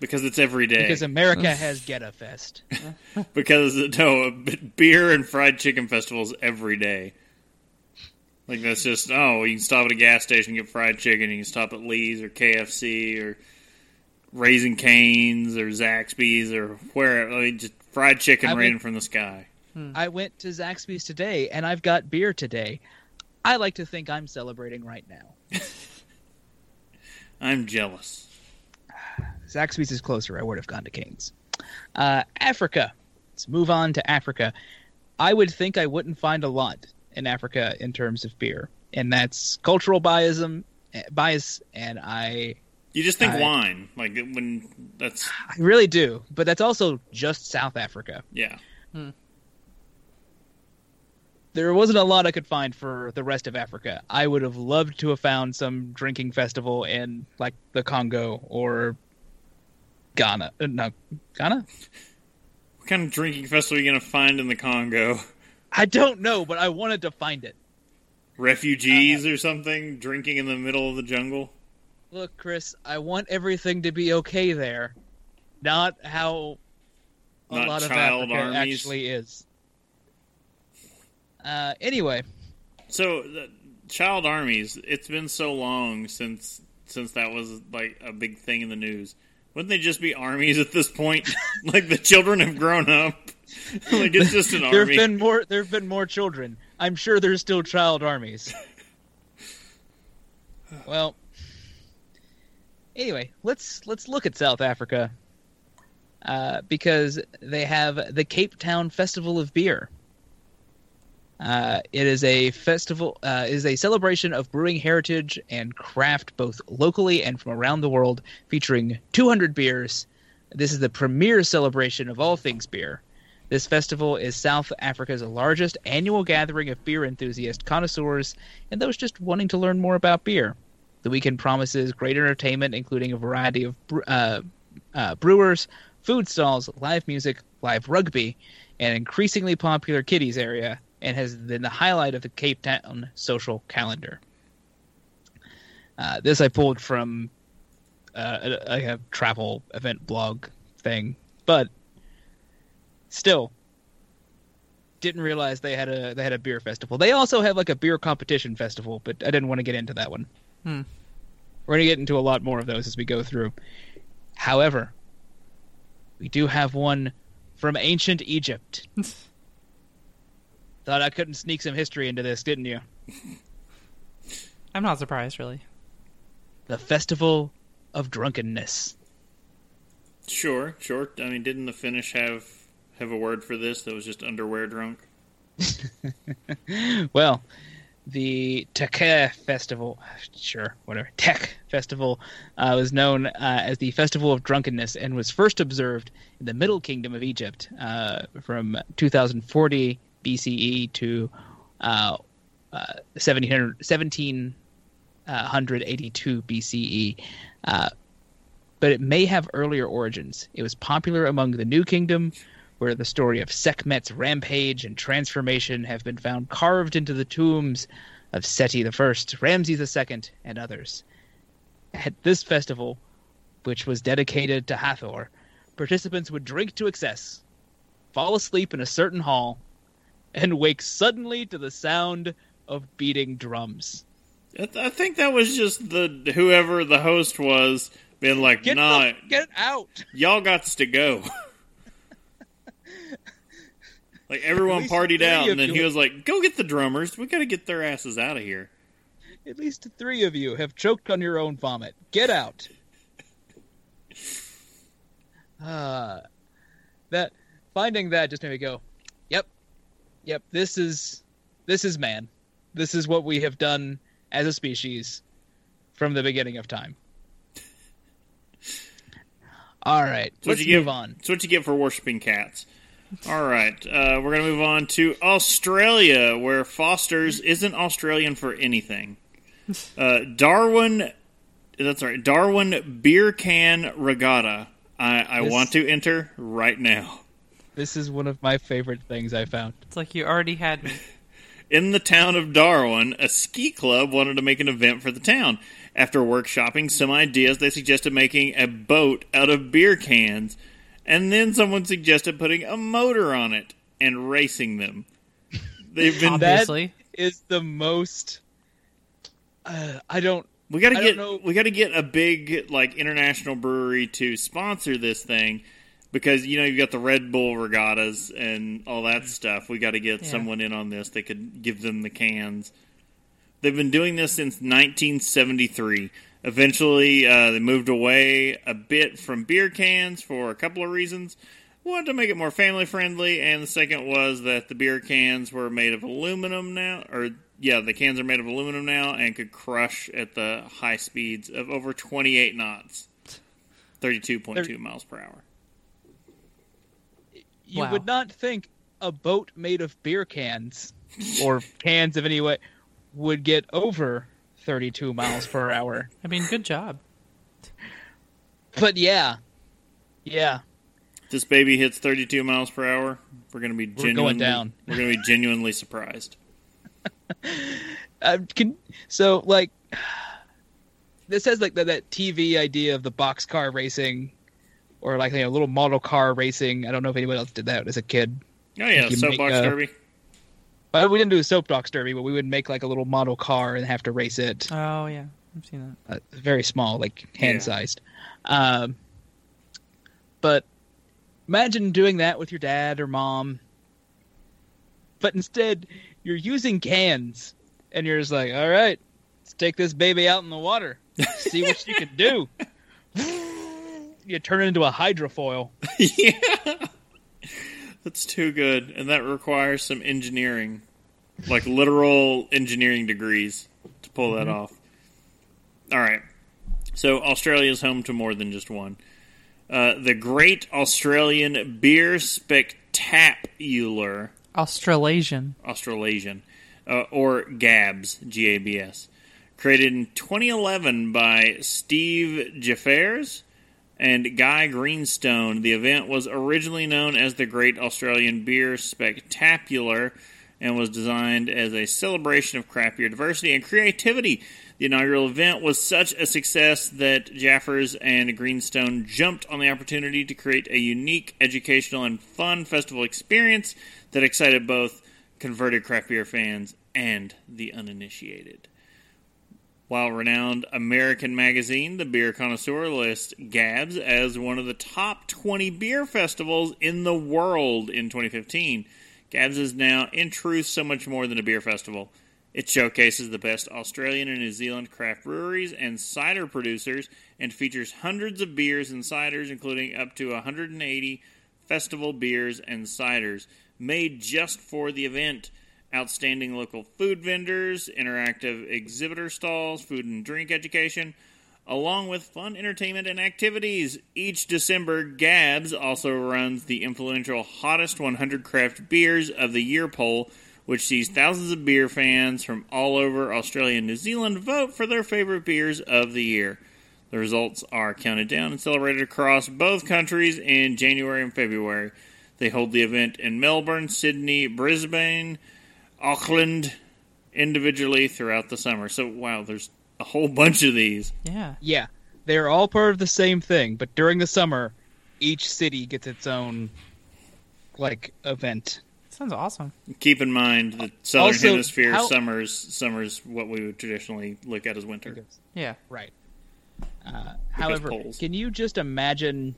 Because it's every day. Because America has Get a Fest. [LAUGHS] Because no, b- beer and fried chicken festivals every day. Like that's just oh, you can stop at a gas station and get fried chicken. You can stop at Lee's or KFC or Raising Canes or Zaxby's or where. I mean, just fried chicken I raining from the sky. I went to Zaxby's today and I've got beer today. I like to think I'm celebrating right now. [LAUGHS] I'm jealous. Zaxby's is closer. I would have gone to King's. Uh, Africa. Let's move on to Africa. I would think I wouldn't find a lot in Africa in terms of beer, and that's cultural biasm, bias, and I You just think I- wine, like when that's I really do. But that's also just South Africa. yeah. There wasn't a lot I could find for the rest of Africa. I would have loved to have found some drinking festival in like the Congo or Ghana. Uh, No, Ghana. What kind of drinking festival are you gonna find in the Congo? I don't know, but I wanted to find it. Refugees Uh, or something drinking in the middle of the jungle? Look, Chris, I want everything to be okay there, not how a Not lot of Africa armies? actually is. Uh, anyway, So, the child armies. It's been so long since since that was like a big thing in the news. Wouldn't they just be armies at this point? [LAUGHS] like the children have grown up. [LAUGHS] like it's just an [LAUGHS] there have army. been more. There have been more children. I'm sure there's still child armies. [SIGHS] well, anyway, let's let's look at South Africa uh, because they have the Cape Town Festival of Beer. Uh, it is a festival, uh, is a celebration of brewing heritage and craft, both locally and from around the world, featuring 200 beers. This is the premier celebration of all things beer. This festival is South Africa's largest annual gathering of beer enthusiasts, connoisseurs, and those just wanting to learn more about beer. The weekend promises great entertainment, including a variety of uh, uh, brewers, food stalls, live music, live rugby, and increasingly popular kiddies area, and has been the highlight of the Cape Town social calendar. Uh, this I pulled from uh, a, a, travel event blog thing, but still didn't realize they had a they had a beer festival. They also have like a beer competition festival, but I didn't want to get into that one. Hmm. We're gonna get into a lot more of those as we go through. However, we do have one from ancient Egypt. [LAUGHS] Thought I couldn't sneak some history into this, didn't you? [LAUGHS] I'm not surprised, really. The Festival of Drunkenness. Sure, sure. I mean, didn't the Finnish have have a word for this that was just underwear drunk? [LAUGHS] Well, the Teke Festival, sure, whatever, Tek Festival, uh, was known uh, as the Festival of Drunkenness and was first observed in the Middle Kingdom of Egypt uh, from 2040 BCE to uh, uh, 1700, 1782 BCE. Uh, but it may have earlier origins. It was popular among the New Kingdom, where the story of Sekhmet's rampage and transformation have been found carved into the tombs of Seti I, Ramses II, and others. At this festival, which was dedicated to Hathor, participants would drink to excess, fall asleep in a certain hall, and wake suddenly to the sound of beating drums. I, th- I think that was just the whoever the host was being like, Get, "Nah, the, get out! y'all got to go." [LAUGHS] like everyone partied out, and then he was like, "Go get the drummers. We got to get their asses out of here." At least three of you have choked on your own vomit. Get out. Uh, [LAUGHS] that finding that just made me go, "Yep, yep. This is this is man. This is what we have done as a species from the beginning of time." All right, what let's you move get. on. That's what you get for worshiping cats. All right, uh, we're gonna move on to Australia, where Foster's isn't Australian for anything. Uh, Darwin, that's right, Darwin Beer Can Regatta. I, I This- want to enter right now. This is one of my favorite things I found. It's like you already had me. [LAUGHS] In the town of Darwin, a ski club wanted to make an event for the town. After workshopping some ideas, they suggested making a boat out of beer cans, and then someone suggested putting a motor on it and racing them. They've been That- Obviously. is the most. Uh, I don't. We got to get know- we got to get a big like international brewery to sponsor this thing because you know you've got the Red Bull regattas and all that stuff. We got to get Yeah. someone in on this They could give them the cans. They've been doing this since 1973. Eventually, uh, they moved away a bit from beer cans for a couple of reasons. One, to make it more family friendly, and the second was that the beer cans were made of aluminum now, or yeah, the cans are made of aluminum now and could crush at the high speeds of over 28 knots, 32.2 miles per hour. You Wow. would not think a boat made of beer cans or cans of any way would get over 32 miles per hour. I mean, good job. But yeah, yeah, this baby hits 32 miles per hour, we're going to be we're going genuinely down. We're going to be genuinely surprised. uh, [LAUGHS] can so like this has like that, that TV idea of the boxcar racing, or like you know little model car racing. I don't know if anyone else did that as a kid. Oh yeah, Like you soapbox make, uh, derby. But we didn't do a soapbox derby, but we would make like a little model car and have to race it. Oh yeah, I've seen that. uh, very small, like hand Yeah. sized. Um, but imagine doing that with your dad or mom, but instead you're using cans, and you're just like, all right, let's take this baby out in the water, see what you can do. [LAUGHS] you turn it into a hydrofoil. [LAUGHS] yeah. That's too good. And that requires some engineering. Like literal engineering degrees to pull that off. All right. So Australia is home to more than just one. Uh, the Great Australian Beer Spectacular Australasian. Australasian, uh, or GABS, G A B S. Created in 2011 by Steve Jeffers and Guy Greenstone. The event was originally known as the Great Australian Beer Spectacular and was designed as a celebration of craft beer diversity and creativity. The inaugural event was such a success that Jaffers and Greenstone jumped on the opportunity to create a unique, educational, and fun festival experience that excited both converted craft beer fans and the uninitiated. While renowned American magazine, The Beer Connoisseur, lists GABS as one of the top 20 beer festivals in the world in 2015, GABS is now, in truth, so much more than a beer festival. It showcases the best Australian and New Zealand craft breweries and cider producers and features hundreds of beers and ciders, including up to 180 festival beers and ciders made just for the event. Outstanding local food vendors, interactive exhibitor stalls, food and drink education, along with fun entertainment and activities. Each December, Gabs also runs the influential Hottest 100 Craft Beers of the Year poll, which sees thousands of beer fans from all over Australia and New Zealand vote for their favorite beers of the year. The results are counted down and celebrated across both countries in January and February. They hold the event in Melbourne, Sydney, Brisbane, Auckland, individually throughout the summer. So, wow, there's a whole bunch of these. Yeah. Yeah, they're all part of the same thing, but during the summer, each city gets its own like event. Sounds awesome. Keep in mind that Southern Also, Hemisphere how- summers summers what we would traditionally look at as winter. Yeah. Right. Uh, however, polls. can you just imagine,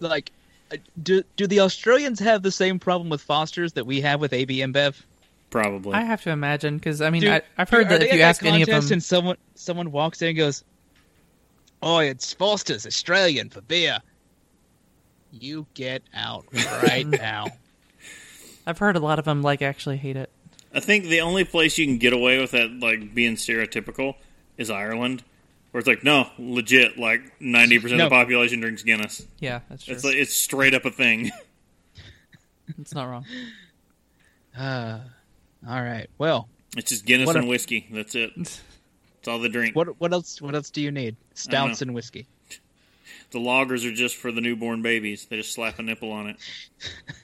like, Uh, do do the Australians have the same problem with Fosters that we have with AB InBev? Probably. I have to imagine because I mean Dude, I, I've heard are that if you ask any of contest them, and someone someone walks in and goes, "Oh, it's Foster's Australian for beer," you get out right [LAUGHS] now. I've heard a lot of them like actually hate it. I think the only place you can get away with that, like being stereotypical, is Ireland, where it's like, no, legit, like ninety percent No. of the population drinks Guinness. Yeah, that's true. It's like it's straight up a thing. [LAUGHS] it's not wrong. Uh, [SIGHS] all right. Well, It's just Guinness What and a- whiskey. That's it. [LAUGHS] It's all the drink. what what else? What else do you need? Stouts and whiskey. The lagers are just for the newborn babies. They just slap a nipple on it. [LAUGHS]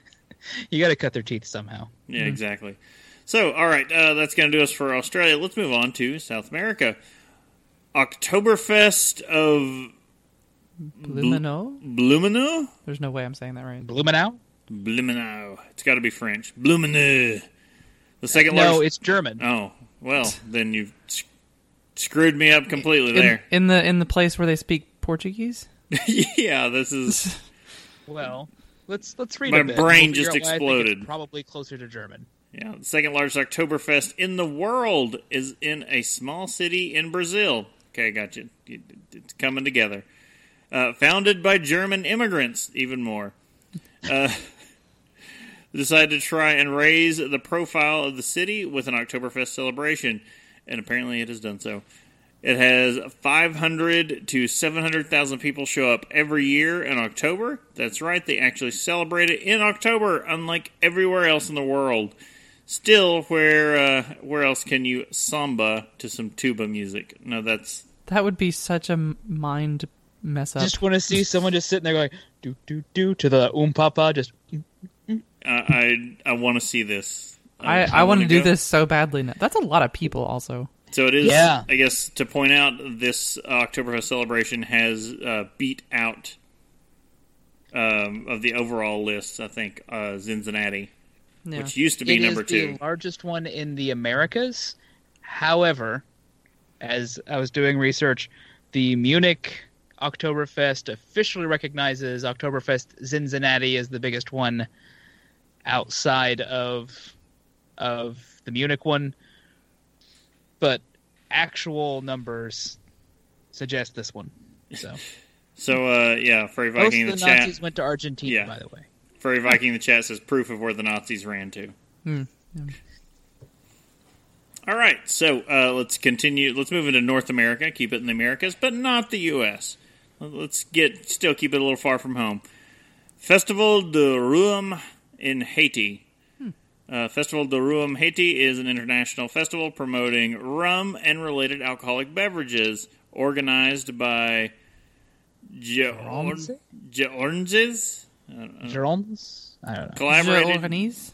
You got to cut their teeth somehow. Yeah, exactly. So, all right, uh, that's going to do us for Australia. Let's move on to South America. Oktoberfest of Blumenau? Blumenau? There's no way I'm saying that right. Blumenau. Blumenau. It's got to be French. Blumenau. The second No, largest. it's German. Oh well, then you've screwed me up completely In, there. in the in the place where they speak Portuguese. [LAUGHS] yeah, this is [LAUGHS] Well, let's let's read My a bit. brain We'll just out I think it's exploded. Probably closer to German. yeah the second largest Oktoberfest in the world is in a small city in Brazil. Okay, got you. You- It's coming together. Uh, founded by German immigrants, even more. Uh, [LAUGHS] decided to try and raise the profile of the city with an Oktoberfest celebration, and apparently it has done so. It has 500 to 700,000 people show up every year in October. That's right, they actually celebrate it in October, unlike everywhere else in the world. Still, where uh, where else can you samba to some tuba music? No, that's That would be such a mind mess up. Just want to see someone just sitting there going do do do to the um papa. Just uh, I I want to see this. I, I, want to wanna do go. this so badly now. That's a lot of people, also. So it is. Yeah. I guess to point out this Oktoberfest celebration has uh, beat out um, of the overall list. I think uh, Cincinnati, Which used to be It number two. the largest one in the Americas. However, as I was doing research, the Munich Oktoberfest officially recognizes Oktoberfest Cincinnati as the biggest one outside of of the Munich one, but actual numbers suggest this one. So [LAUGHS] So uh, yeah, most Viking in of the, the chat. Nazis went to Argentina, Yeah. by the way. Furry Viking in the chat says proof of where the Nazis ran to. Hmm. All right, so uh, let's continue. Let's move into North America. Keep it in the Americas, but not the U.S. Let's get still keep it a little far from home. Festival de Rhum in Haiti. Uh, festival de Rhum Haiti is an international festival promoting rum and related alcoholic beverages, organized by? Georges. Gerons? I don't know. Collaborated. Organise?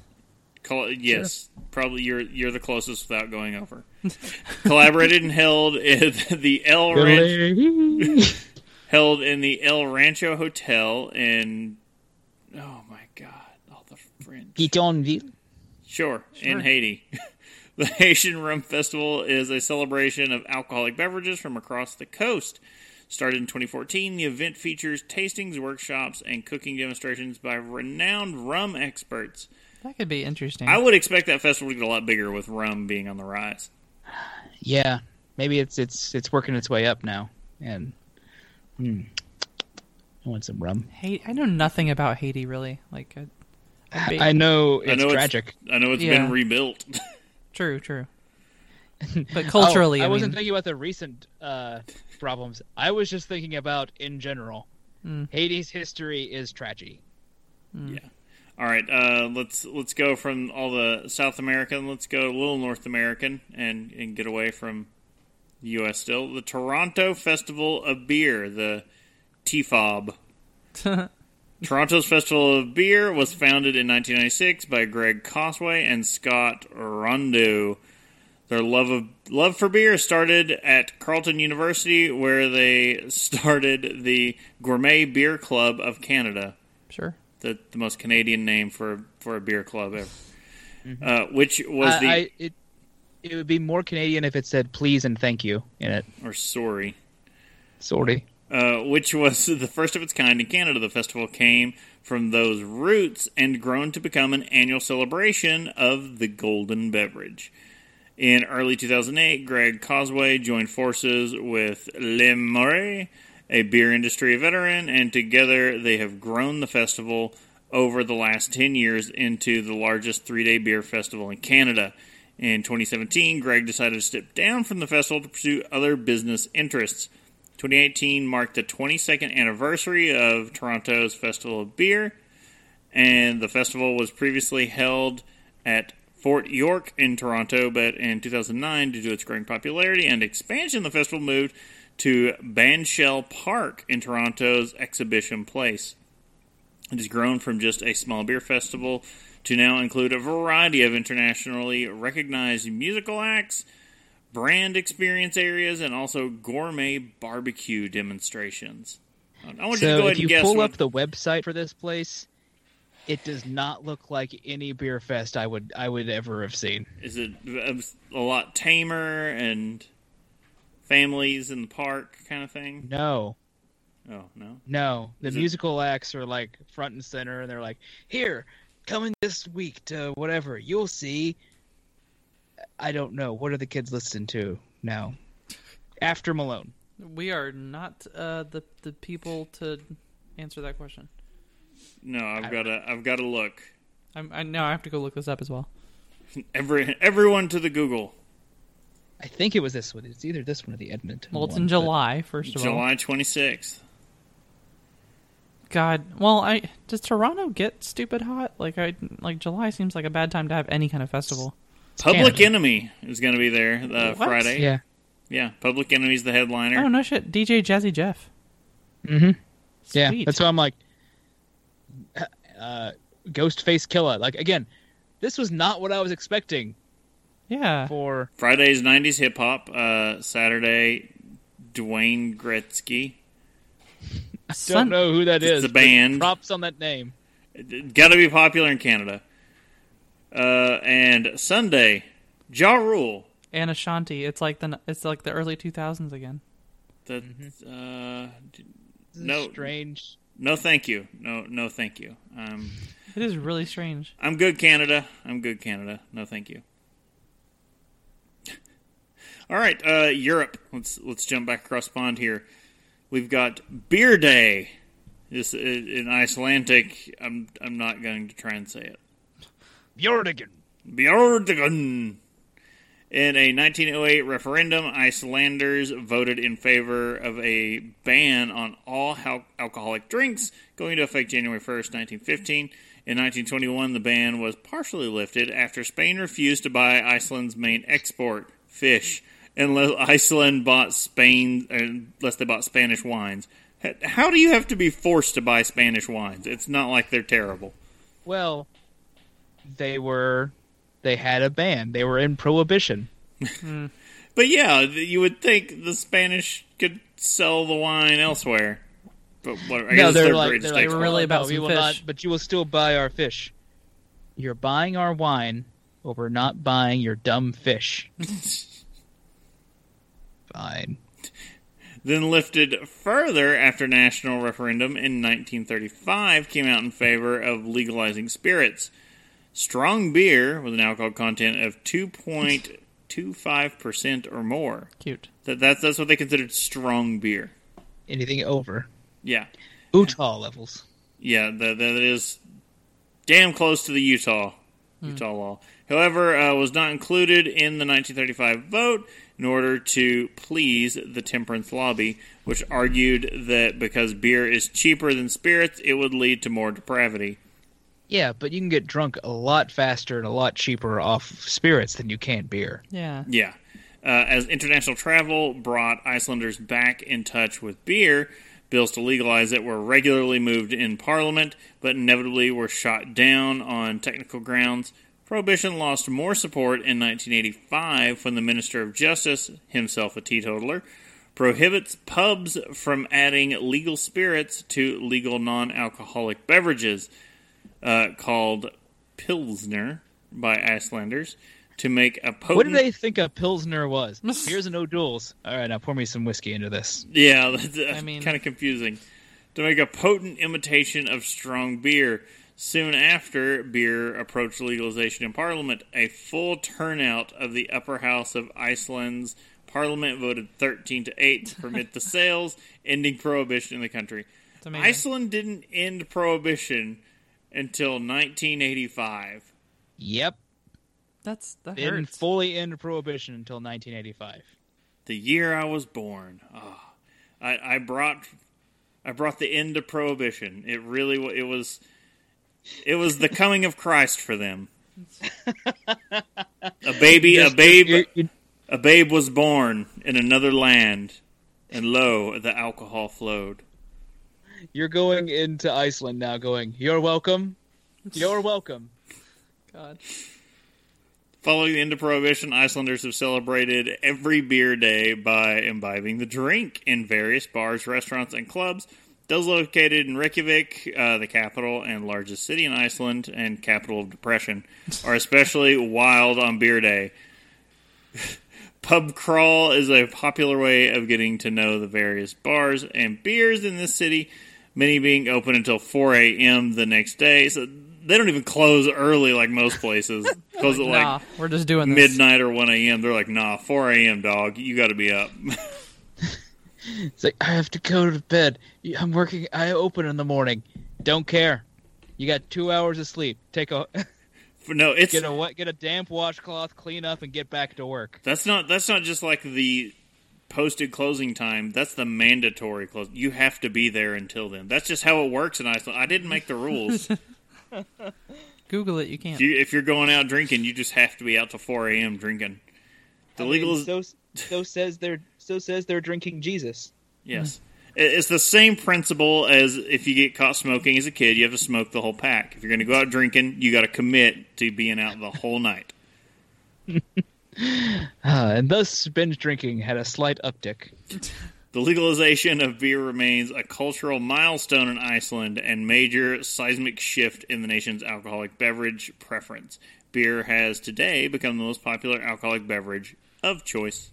Col- yes, probably you're you're the closest without going over. [LAUGHS] Collaborated and held in [LAUGHS] the El Ran- [LAUGHS] held in the El Rancho Hotel in oh my god, all the French. Pétion-Ville. Sure, in Haiti. the Haitian Rum Festival is a celebration of alcoholic beverages from across the coast. Started in 2014, the event features tastings, workshops, and cooking demonstrations by renowned rum experts. That could be interesting. I would expect that festival to get a lot bigger with rum being on the rise. Yeah, maybe it's it's it's working its way up now, and hmm, I want some rum. Haiti, I know nothing about Haiti, really. Like, I, I'd be- I know I it's know tragic. It's, I know it's Yeah. been rebuilt. [LAUGHS] true, true. [LAUGHS] But culturally, Oh, I, I, wasn't mean, thinking about the recent uh, problems. I was just thinking about in general. Mm. Haiti's history is tragedy. Yeah. All right, uh, let's let's go from all the South American. Let's go a little North American and and get away from the U.S. Still, the Toronto Festival of Beer, the TFOB. [LAUGHS] Toronto's Festival of Beer was founded in 1996 by Greg Cosway and Scott Rondeau. Their love of love for beer started at Carleton University, where they [LAUGHS] started the Gourmet Beer Club of Canada, sure. the, the most Canadian name for for a beer club ever. Uh, which was I, the I, it it would be more Canadian if it said please and thank you in it. or sorry, Sorry. uh, which was [LAUGHS] the first of its kind in Canada. The festival came from those roots and grown to become an annual celebration of the golden beverage. In early 2008, Greg Cosway joined forces with Lim a beer industry veteran, and together they have grown the festival over the last 10 years into the largest three day beer festival in Canada. In 2017, Greg decided to step down from the festival to pursue other business interests. 2018 marked the 22nd anniversary of Toronto's Festival of Beer, and the festival was previously held at Fort York in Toronto, but in 2009, due to its growing popularity and expansion, the festival moved to Bandshell Park in Toronto's Exhibition Place. It has grown from just a small beer festival to now include a variety of internationally recognized musical acts, brand experience areas, and also gourmet barbecue demonstrations. I want you to So go ahead if and you guess pull what- up the website for this place, It does not look like any beer fest I would I would ever have seen. Is it a lot tamer and families in the park kind of thing? No, Oh no. no. The Is it- musical acts are like front and center, and they're like, "Here, coming this week to whatever you'll see." I don't know. What are the kids listening to now? After Malone. We are not uh, the the people to answer that question. No, I've got to. I've got to look. I'm, I now I have to go look this up as well. [LAUGHS] Every everyone to the Google. I think it was this one. It's either this one or the Edmonton. Well, it's one, in July, first of all. July twenty sixth. God, well, I does Toronto get stupid hot? Like I like July seems like a bad time to have any kind of festival. Public Canada. Enemy is going to be there uh, What? Friday. Yeah. yeah. Public Enemy's the headliner. Oh no shit, DJ Jazzy Jeff. Mm-hmm. Yeah, that's why I'm like, uh, Ghostface Killah. Like again, this was not what I was expecting Yeah, for. Friday's '90s hip hop. Uh, Saturday, Dwayne Gretzky. I Don't know who that It's is. a band. Props on that name. Got to be popular in Canada. Uh, and Sunday, Ja Rule. and Ashanti. It's like the it's like the early 2000s again. The, Mm-hmm. uh, d- This No. strange. No, thank you. No, no, thank you. Um, It is really strange. I'm good, Canada. I'm good, Canada. No, thank you. [LAUGHS] All right, uh, Europe. Let's let's jump back across the pond here. We've got Beer Day. This uh, in Icelandic. I'm I'm not going to try and say it. Bjordigan. Bjordagun. In a 1908 referendum, Icelanders voted in favor of a ban on all hal- alcoholic drinks going into effect January 1st, 1915. In 1921, the ban was partially lifted after Spain refused to buy Iceland's main export, fish, unless Iceland bought Spain, unless they bought Spanish wines. How do you have to be forced to buy Spanish wines? It's not like they're terrible. Well, they were. They had a ban. They were in prohibition. [LAUGHS] But yeah, you would think the Spanish could sell the wine elsewhere. But what, I no, guess they're their like, they're like export. really about we will fish." not, but you will still buy our fish. You're buying our wine, but we're not buying your dumb fish. [LAUGHS] Fine. then lifted further after national referendum in 1935 came out in favor of legalizing spirits. Strong beer with an alcohol content of 2.25% or more. Cute. That, that's, that's what they considered strong beer. Anything over Yeah. Utah levels. Yeah, that, that is damn close to the Utah Utah law. However, uh, was not included in the 1935 vote in order to please the temperance lobby, which argued that because beer is cheaper than spirits, it would lead to more depravity. Yeah, but you can get drunk a lot faster and a lot cheaper off spirits than you can beer. Yeah. Yeah. Uh, as international travel brought Icelanders back in touch with beer, bills to legalize it were regularly moved in Parliament, but inevitably were shot down on technical grounds. Prohibition lost more support in 1985 when the Minister of Justice, himself a teetotaler, prohibits pubs from adding legal spirits to legal non alcoholic beverages uh, called Pilsner by Icelanders to make a potent. What did they think a pilsner was? [LAUGHS] Here's an O'Doul's. All right, now pour me some whiskey into this. Yeah, [LAUGHS] that's I mean- kind of confusing. To make a potent imitation of strong beer. Soon after beer approached legalization in Parliament, a full turnout of the upper house of Iceland's Parliament voted 13 to 8 to permit the [LAUGHS] sales, ending prohibition in the country. Iceland didn't end prohibition until 1985. Yep, That's that didn't hurts. fully end prohibition until 1985. The year I was born. Oh, I, I brought I brought the end of prohibition. It really wa- it was it was the coming of Christ for them. A baby, a babe, you- you- a babe was born in another land, and lo, the alcohol flowed. You're going into Iceland now, going. You're welcome. You're welcome. God. Following the end of Prohibition, Icelanders have celebrated every beer day by imbibing the drink in various bars, restaurants, and clubs Those located in Reykjavik, uh, the capital and largest city in Iceland and capital of depression, are especially [LAUGHS] wild on beer day. Pub crawl is a popular way of getting to know the various bars and beers in this city, many being open until 4 a.m. the next day. So they don't even close early like most places. [LAUGHS] Close at nah, like we're just doing this. midnight or 1 a.m. They're like, nah, 4 a.m., dog. You got to be up. [LAUGHS] It's like I have to go to bed. I'm working. I open in the morning. Don't care. You got two hours of sleep. Take a no, it's get a wet, get a damp washcloth, clean up, and get back to work. That's not that's not just like the posted closing time. That's the mandatory close. You have to be there until then. That's just how it works in Iceland. I didn't make the rules. [LAUGHS] Google it. You can't. if, you, if you're going out drinking, you just have to be out till 4 a.m. drinking. The I legal mean, is so so says they're so says they're drinking Jesus. yes. It- It's the same principle as if you get caught smoking as a kid, you have to smoke the whole pack. If you're going to go out drinking, you got to commit to being out the whole night. [LAUGHS] Uh, and thus, binge drinking had a slight uptick. The legalization of beer remains a cultural milestone in Iceland and major seismic shift in the nation's alcoholic beverage preference. Beer has today become the most popular alcoholic beverage of choice,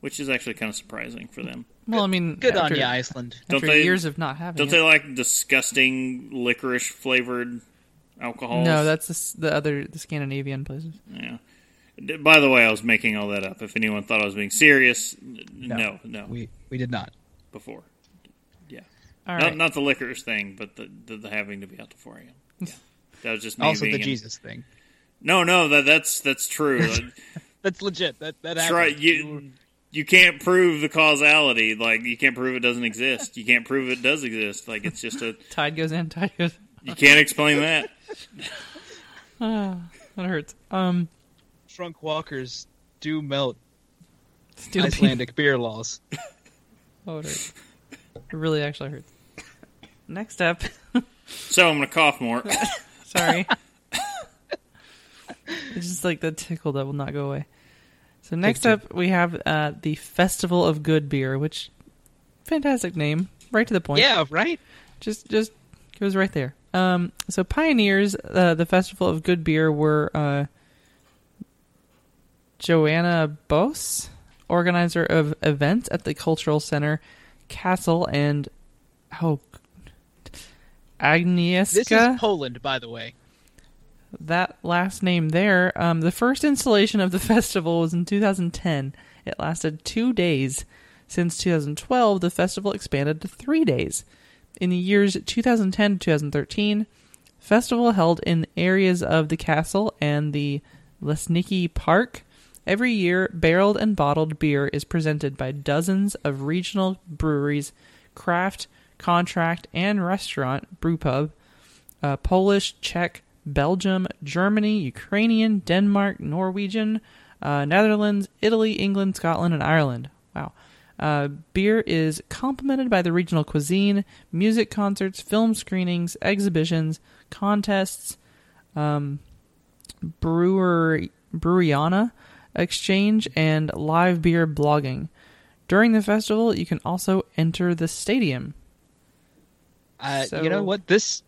which is actually kind of surprising for them. well, I mean, Good after, on you, Iceland. Don't After they- years of not having Don't it. they like disgusting licorice flavored alcohols? no, that's the, the other the Scandinavian places. yeah. By the way, I was making all that up. If anyone thought I was being serious, n- no, no, We we did not. before. Yeah. All Not, right. not the licorice thing, but the, the, the having to be out to 4 a.m. Yeah. That was just me Also, being the an- Jesus thing. No, no, that that's that's true. [LAUGHS] That's legit. That that That's happened. right. You you can't prove the causality. Like you can't prove it doesn't exist. You can't prove it does exist. Like it's just a [LAUGHS] Tide goes in, tide goes. you can't explain that. [LAUGHS] That hurts. Um, Trunk walkers do melt steel beam. Icelandic beer laws. [LAUGHS] Oh, it hurts. It really actually hurts. Next up, So I'm gonna cough more. sorry. it's just like the tickle that will not go away. So next up, we have uh, the Festival of Good Beer, which fantastic name, right to the point. Yeah, right. just just goes right there. Um, so pioneers, uh, the Festival of Good Beer were uh, Joanna Bose, organizer of events at the Cultural Center, Castle, and oh, Agnieszka. This is Poland, by the way. That last name there. Um, the first installation of the [LAUGHS] festival was in 2010. It lasted two days. Since 2012, the festival expanded to three days. In the years 2010 to 2013, festival held in areas of the castle and the Lesniki Park. Every year, barreled and bottled beer is presented by dozens of regional breweries, craft, contract, and restaurant brewpub uh, Polish, Czech, Belgium, Germany, Ukrainian, Denmark, Norwegian, uh, Netherlands, Italy, England, Scotland, and Ireland. Wow. Uh, beer is complemented by the regional cuisine, music concerts, film screenings, exhibitions, contests, um, brewer breweriana exchange, and live beer blogging. During the festival, you can also enter the stadium. Uh, So- You know what? This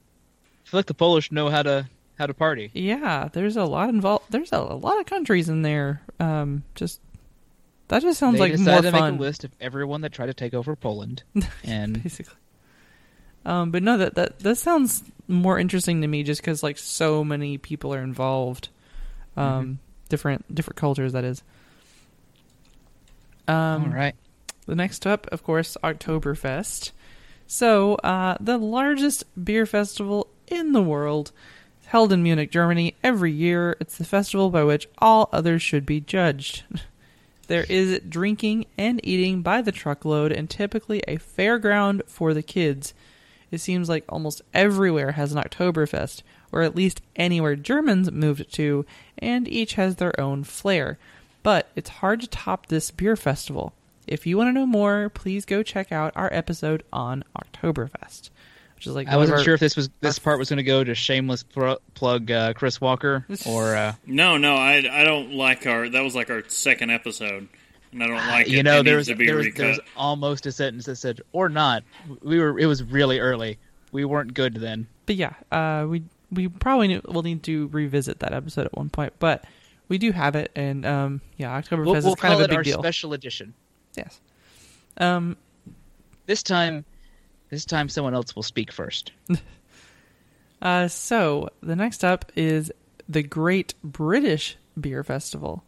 I feel like the Polish know how to how to party. Yeah, there's a lot involved. There's a, a lot of countries in there. Um, just that just sounds they like more to fun, make a list of everyone that tried to take over Poland, [LAUGHS] and basically. Um, but no, that that that sounds more interesting to me, just because like so many people are involved. Um, Mm-hmm. different different cultures. That is. Um, all right. The next up, of course, Oktoberfest. So, uh, the largest beer festival in the world, held in Munich, Germany, every year. It's the festival by which all others should be judged. [LAUGHS] there is drinking and eating by the truckload, and typically a fairground for the kids. It seems like almost everywhere has an Oktoberfest, or at least anywhere Germans moved to, and each has their own flair. But it's hard to top this beer festival. If you want to know more, please go check out our episode on Oktoberfest, which is like I wasn't our- sure if this was this part was going to go to shameless pl- plug uh, Chris Walker or uh, No, no, I I don't like our. That was like our second episode. and I don't like it. you know, it there was to be there was, there was almost a sentence that said "or not." We were. It was really early. We weren't good then. But yeah, uh, we we probably need, will need to revisit that episode at one point, but we do have it, and um, yeah, October We'll, is we'll kind call of a it big our deal. special edition. Yes. Um, This time, this time someone else will speak first. [LAUGHS] Uh, so the next up is the Great British Beer Festival.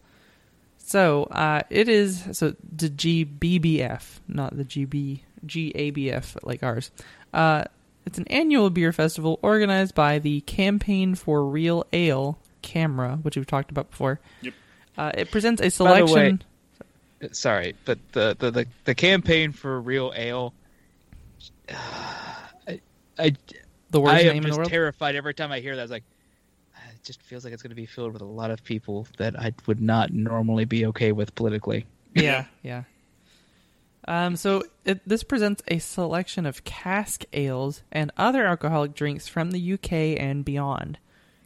So uh, it is so the GBBF, not the GB GABF like ours. Uh, it's an annual beer festival organized by the Campaign for Real Ale CAMRA, which we've talked about before. Yep. Uh, it presents a By the selection. way- Sorry, but the the the, the campaign for real ale. I, I, the worst I name am in the just terrified every time I hear that. It's like it just feels like it's going to be filled with a lot of people that I would not normally be okay with politically. [LAUGHS] yeah, yeah. Um, so it, this presents a selection of cask ales and other alcoholic drinks from the UK and beyond.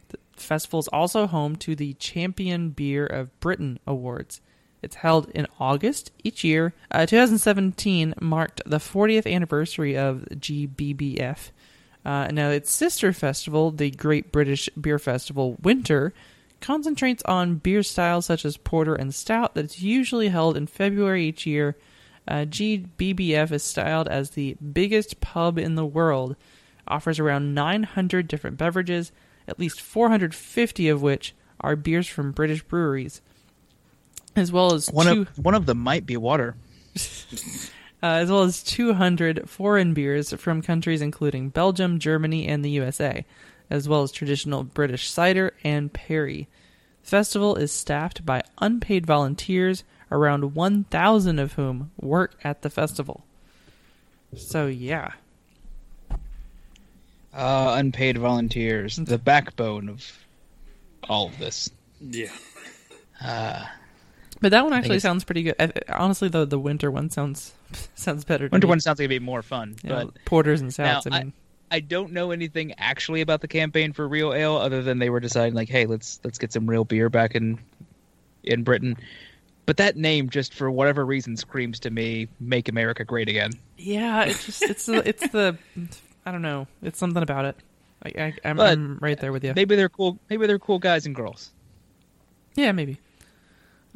The festival is also home to the Champion Beer of Britain Awards. It's held in August each year. Uh, 2017 marked the 40th anniversary of GBBF. Uh, now, its sister festival, the Great British Beer Festival Winter, concentrates on beer styles such as porter and stout that's usually held in February each year. Uh, GBBF is styled as the biggest pub in the world, offers around 900 different beverages, at least 450 of which are beers from British breweries, as well as One two, of one of them might be water. [LAUGHS] uh, as well as 200 foreign beers from countries including Belgium, Germany, and the USA, as well as traditional British cider and perry. The festival is staffed by unpaid volunteers, around 1,000 of whom work at the festival. So, yeah. Uh, unpaid volunteers, the backbone of all of this. yeah. But that one actually sounds pretty good. I- Honestly, though, the winter one sounds [LAUGHS] sounds better. To Winter me. one sounds like it'd be more fun, know, but porters and now stouts. I mean, I don't know anything actually about the campaign for real ale other than they were deciding like, hey, let's let's get some real beer back in in Britain. But that name just for whatever reason screams to me, "Make America Great Again." Yeah, it's just it's the, it's the I don't know. It's something about it. I, I, I'm, I'm right there with you. Maybe they're cool. Maybe they're cool guys and girls. Yeah, maybe.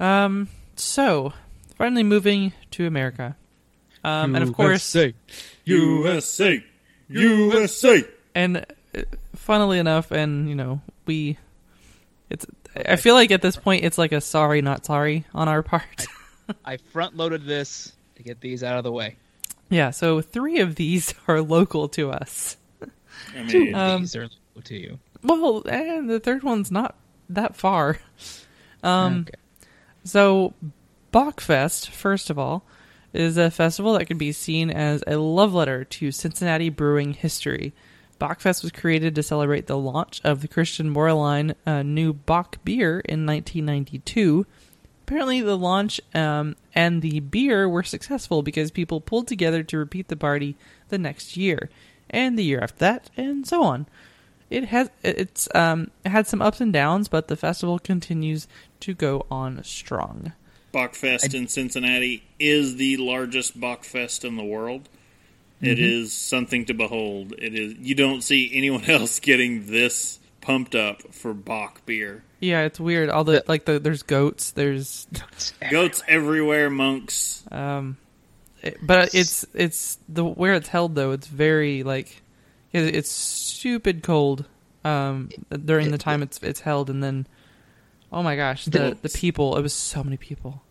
Um. So, finally moving to America. Um, and of course, USA, USA. and uh, funnily enough, and you know, we, it's. I feel like at this point, it's like a sorry, not sorry on our part. I front loaded this to get these out of the way. yeah. So three of these [LAUGHS] are local to us. I mean, Um, these are local to you. Well, and the third one's not that far. Um. Okay. So, Bachfest, first of all, is a festival that can be seen as a love letter to Cincinnati brewing history. Bachfest was created to celebrate the launch of the Christian Moerlein uh, new Bach beer in 1992. Apparently, the launch um, and the beer were successful because people pulled together to repeat the party the next year, and the year after that, and so on. It has it's um had some ups and downs, but the festival continues to go on strong. Bachfest in Cincinnati is the largest Bachfest in the world. It Mm-hmm. is something to behold. It is. You don't see anyone [LAUGHS] else getting this pumped up for Bach beer. Yeah, it's weird. All the like the there's goats, there's [LAUGHS] Goats everywhere, monks. um, it- but it's it's the where it's held though. It's very like it's stupid cold um during the time it's it's held, and then oh my gosh, the the people. It was so many people.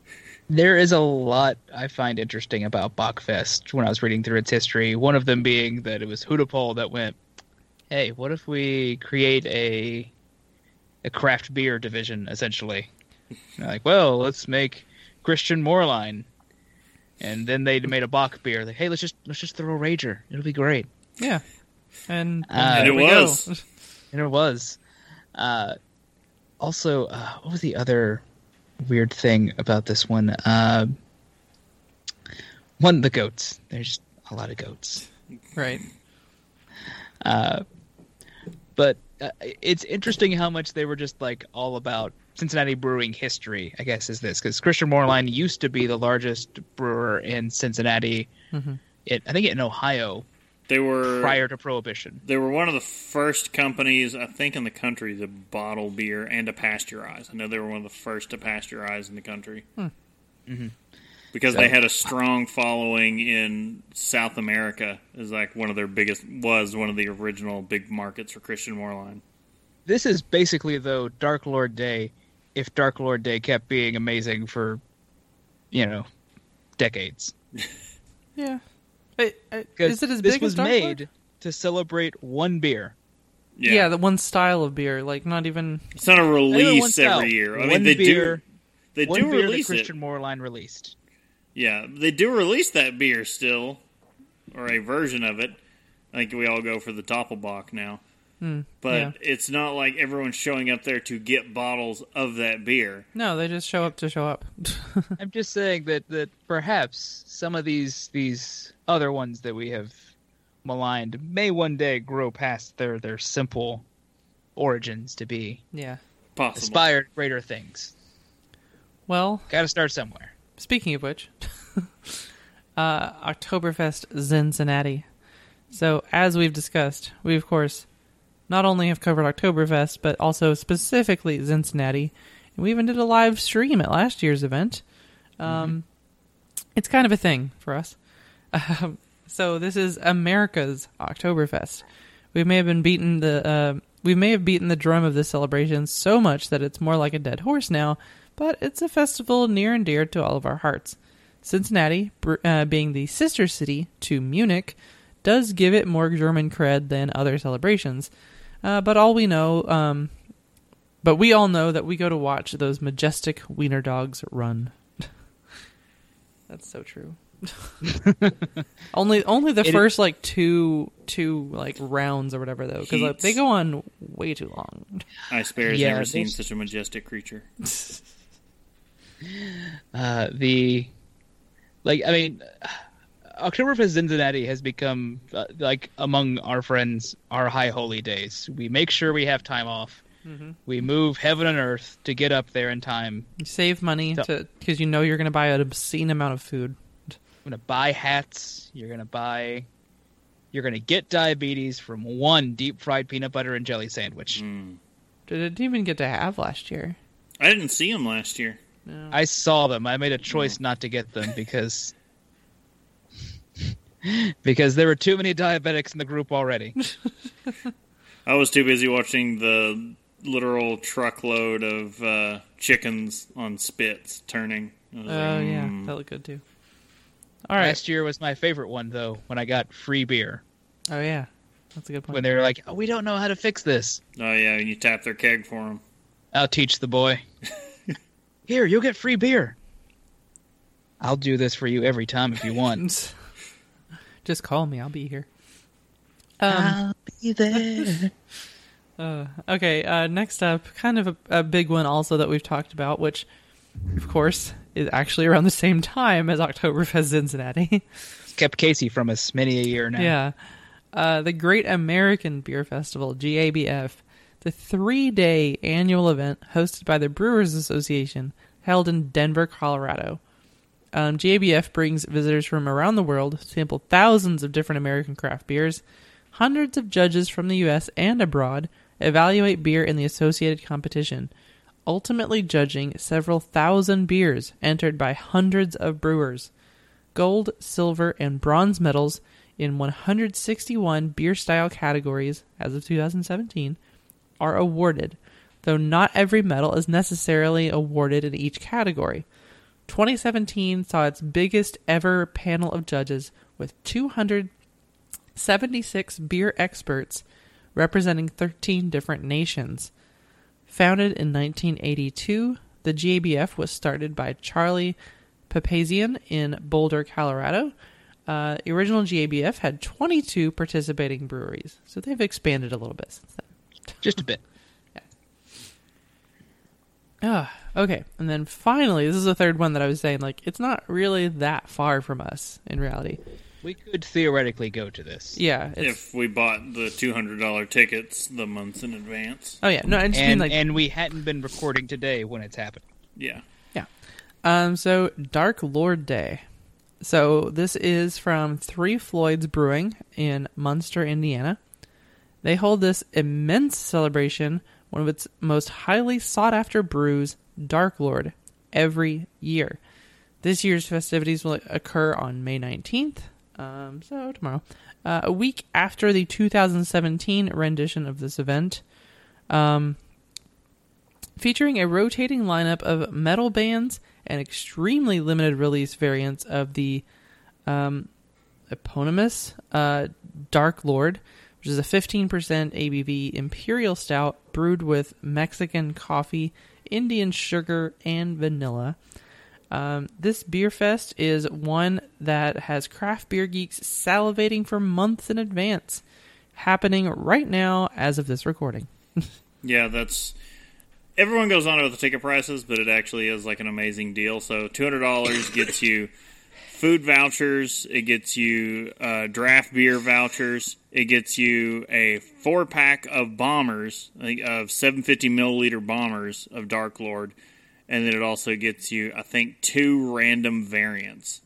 There is a lot I find interesting about Bachfest when I was reading through its history. One of them being that it was Hudepohl that went, "Hey, what if we create a a craft beer division?" Essentially, like, well, let's make Christian Moerlein, and then they made a Bach beer. Like, hey, let's just let's just throw a Rager. It'll be great. Yeah, and, Uh, there And it we go. was. [LAUGHS] And it was. Uh, also, uh, what was the other weird thing about this one? Uh, one, the goats. There's a lot of goats. right. But But uh, it's interesting how much they were just like all about Cincinnati brewing history. I guess is this because Christian Moerlein used to be the largest brewer in Cincinnati. Mm-hmm. It, I think in Ohio They were prior to Prohibition. They were one of the first companies, I think, in the country to bottle beer and to pasteurize. I know they were one of the first to pasteurize in the country hmm. mm-hmm. because they had a strong following in South America. Is like one of their biggest was one of the original big markets for Christian Moerlein. This is basically though Dark Lord Day, if Dark Lord Day kept being amazing for, you know, decades. [LAUGHS] Yeah. Wait, is it as big this was as Dark made Lord? to celebrate one beer. Yeah, Yeah. the one style of beer, like not even. it's not a Not even release style. every year. I One mean, they beer, do they one do beer that release Christian it. Moerlein released. Yeah, they do release that beer still, or a version of it. I think we all go for the Doppelbock now. Hmm, but yeah. it's not like everyone's showing up there to get bottles of that beer. No, they just show up to show up. [LAUGHS] I'm just saying that that perhaps some of these these other ones that we have maligned may one day grow past their their simple origins to be yeah. Possible. aspire greater things. Well, Got to start somewhere. Speaking of which, [LAUGHS] uh, Oktoberfest Cincinnati. So, as we've discussed, we of course not only have covered Oktoberfest, but also specifically Cincinnati. And we even did a live stream at last year's event. Um, It's kind of a thing for us. Um, so, this is America's Oktoberfest. We may have been beaten the uh, we may have beaten the drum of this celebration so much that it's more like a dead horse now, but it's a festival near and dear to all of our hearts. Cincinnati, uh, being the sister city to Munich, does give it more German cred than other celebrations. Uh, but all we know, um, but we all know that we go to watch those majestic wiener dogs run. [LAUGHS] That's so true. [LAUGHS] only, only the It- first like two, two like rounds or whatever though, because like, they go on way too long. I Bear has Yeah, never seen such a majestic creature. [LAUGHS] Uh, the like I mean, Oktoberfest Cincinnati has become uh, like among our friends our high holy days. We make sure we have time off. We move heaven and earth to get up there in time. You save money So- to because you know you're going to buy an obscene amount of food. You're gonna buy hats. You're gonna buy. You're gonna get diabetes from one deep fried peanut butter and jelly sandwich. Mm. Did it even get to have last year? I didn't see him last year. No. I saw them. I made a choice not to get them because [LAUGHS] because there were too many diabetics in the group already. [LAUGHS] I was too busy watching the literal truckload of uh, chickens on spits turning. Oh was like, yeah, mm. that looked good too. All right. Last year was my favorite one though, when I got free beer. Oh yeah, that's a good point. When they were like, oh, "We don't know how to fix this." Oh yeah, and you tap their keg for them. I'll teach the boy. [LAUGHS] Here, you'll get free beer. I'll do this for you every time if you want. [LAUGHS] Just call me. I'll be here. Um, I'll be there. [LAUGHS] uh, okay. Uh, next up, kind of a, a big one also that we've talked about, which, of course, is actually around the same time as Oktoberfest Cincinnati. [LAUGHS] Kept Casey from us many a year now. Yeah. Uh, the Great American Beer Festival, GABF, the three day annual event hosted by the Brewers Association, held in Denver, Colorado. Um, GABF brings visitors from around the world, to sample thousands of different American craft beers. Hundreds of judges from the U.S. and abroad evaluate beer in the associated competition, ultimately judging several thousand beers entered by hundreds of brewers gold, silver, and bronze medals in 161 beer style categories as of 2017 are awarded, though not every medal is necessarily awarded in each category. 2017 saw its biggest ever panel of judges with 276 beer experts representing 13 different nations. Founded in 1982, the GABF was started by Charlie Papazian in Boulder, Colorado. Uh, the original GABF had 22 participating breweries, so they've expanded a little bit since then. Just a bit. yeah. [LAUGHS] Ah, okay. And then finally, this is the third one that I was saying, like, it's not really that far from us in reality. We could theoretically go to this. Yeah. It's, If we bought the two hundred dollar tickets the months in advance, oh yeah. No, I just mean And like and we hadn't been recording today when it's happening. yeah. Yeah. Um, so Dark Lord Day. So this is from Three Floyds Brewing in Munster, Indiana. They hold this immense celebration, one of its most highly sought after brews, Dark Lord, every year. This year's festivities will occur on May 19th, um, so tomorrow, uh, a week after the 2017 rendition of this event. Um, featuring a rotating lineup of metal bands and extremely limited release variants of the um, eponymous uh, Dark Lord, which is a 15% ABV imperial stout brewed with Mexican coffee, Indian sugar, and vanilla. Um, this beer fest is one that has craft beer geeks salivating for months in advance, happening right now as of this recording. [LAUGHS] Yeah, that's everyone goes on with the ticket prices, but it actually is like an amazing deal. So two hundred dollars [LAUGHS] gets you food vouchers, it gets you uh, draft beer vouchers, it gets you a four pack of bombers of seven fifty milliliter bombers of Dark Lord, and then it also gets you I think two random variants.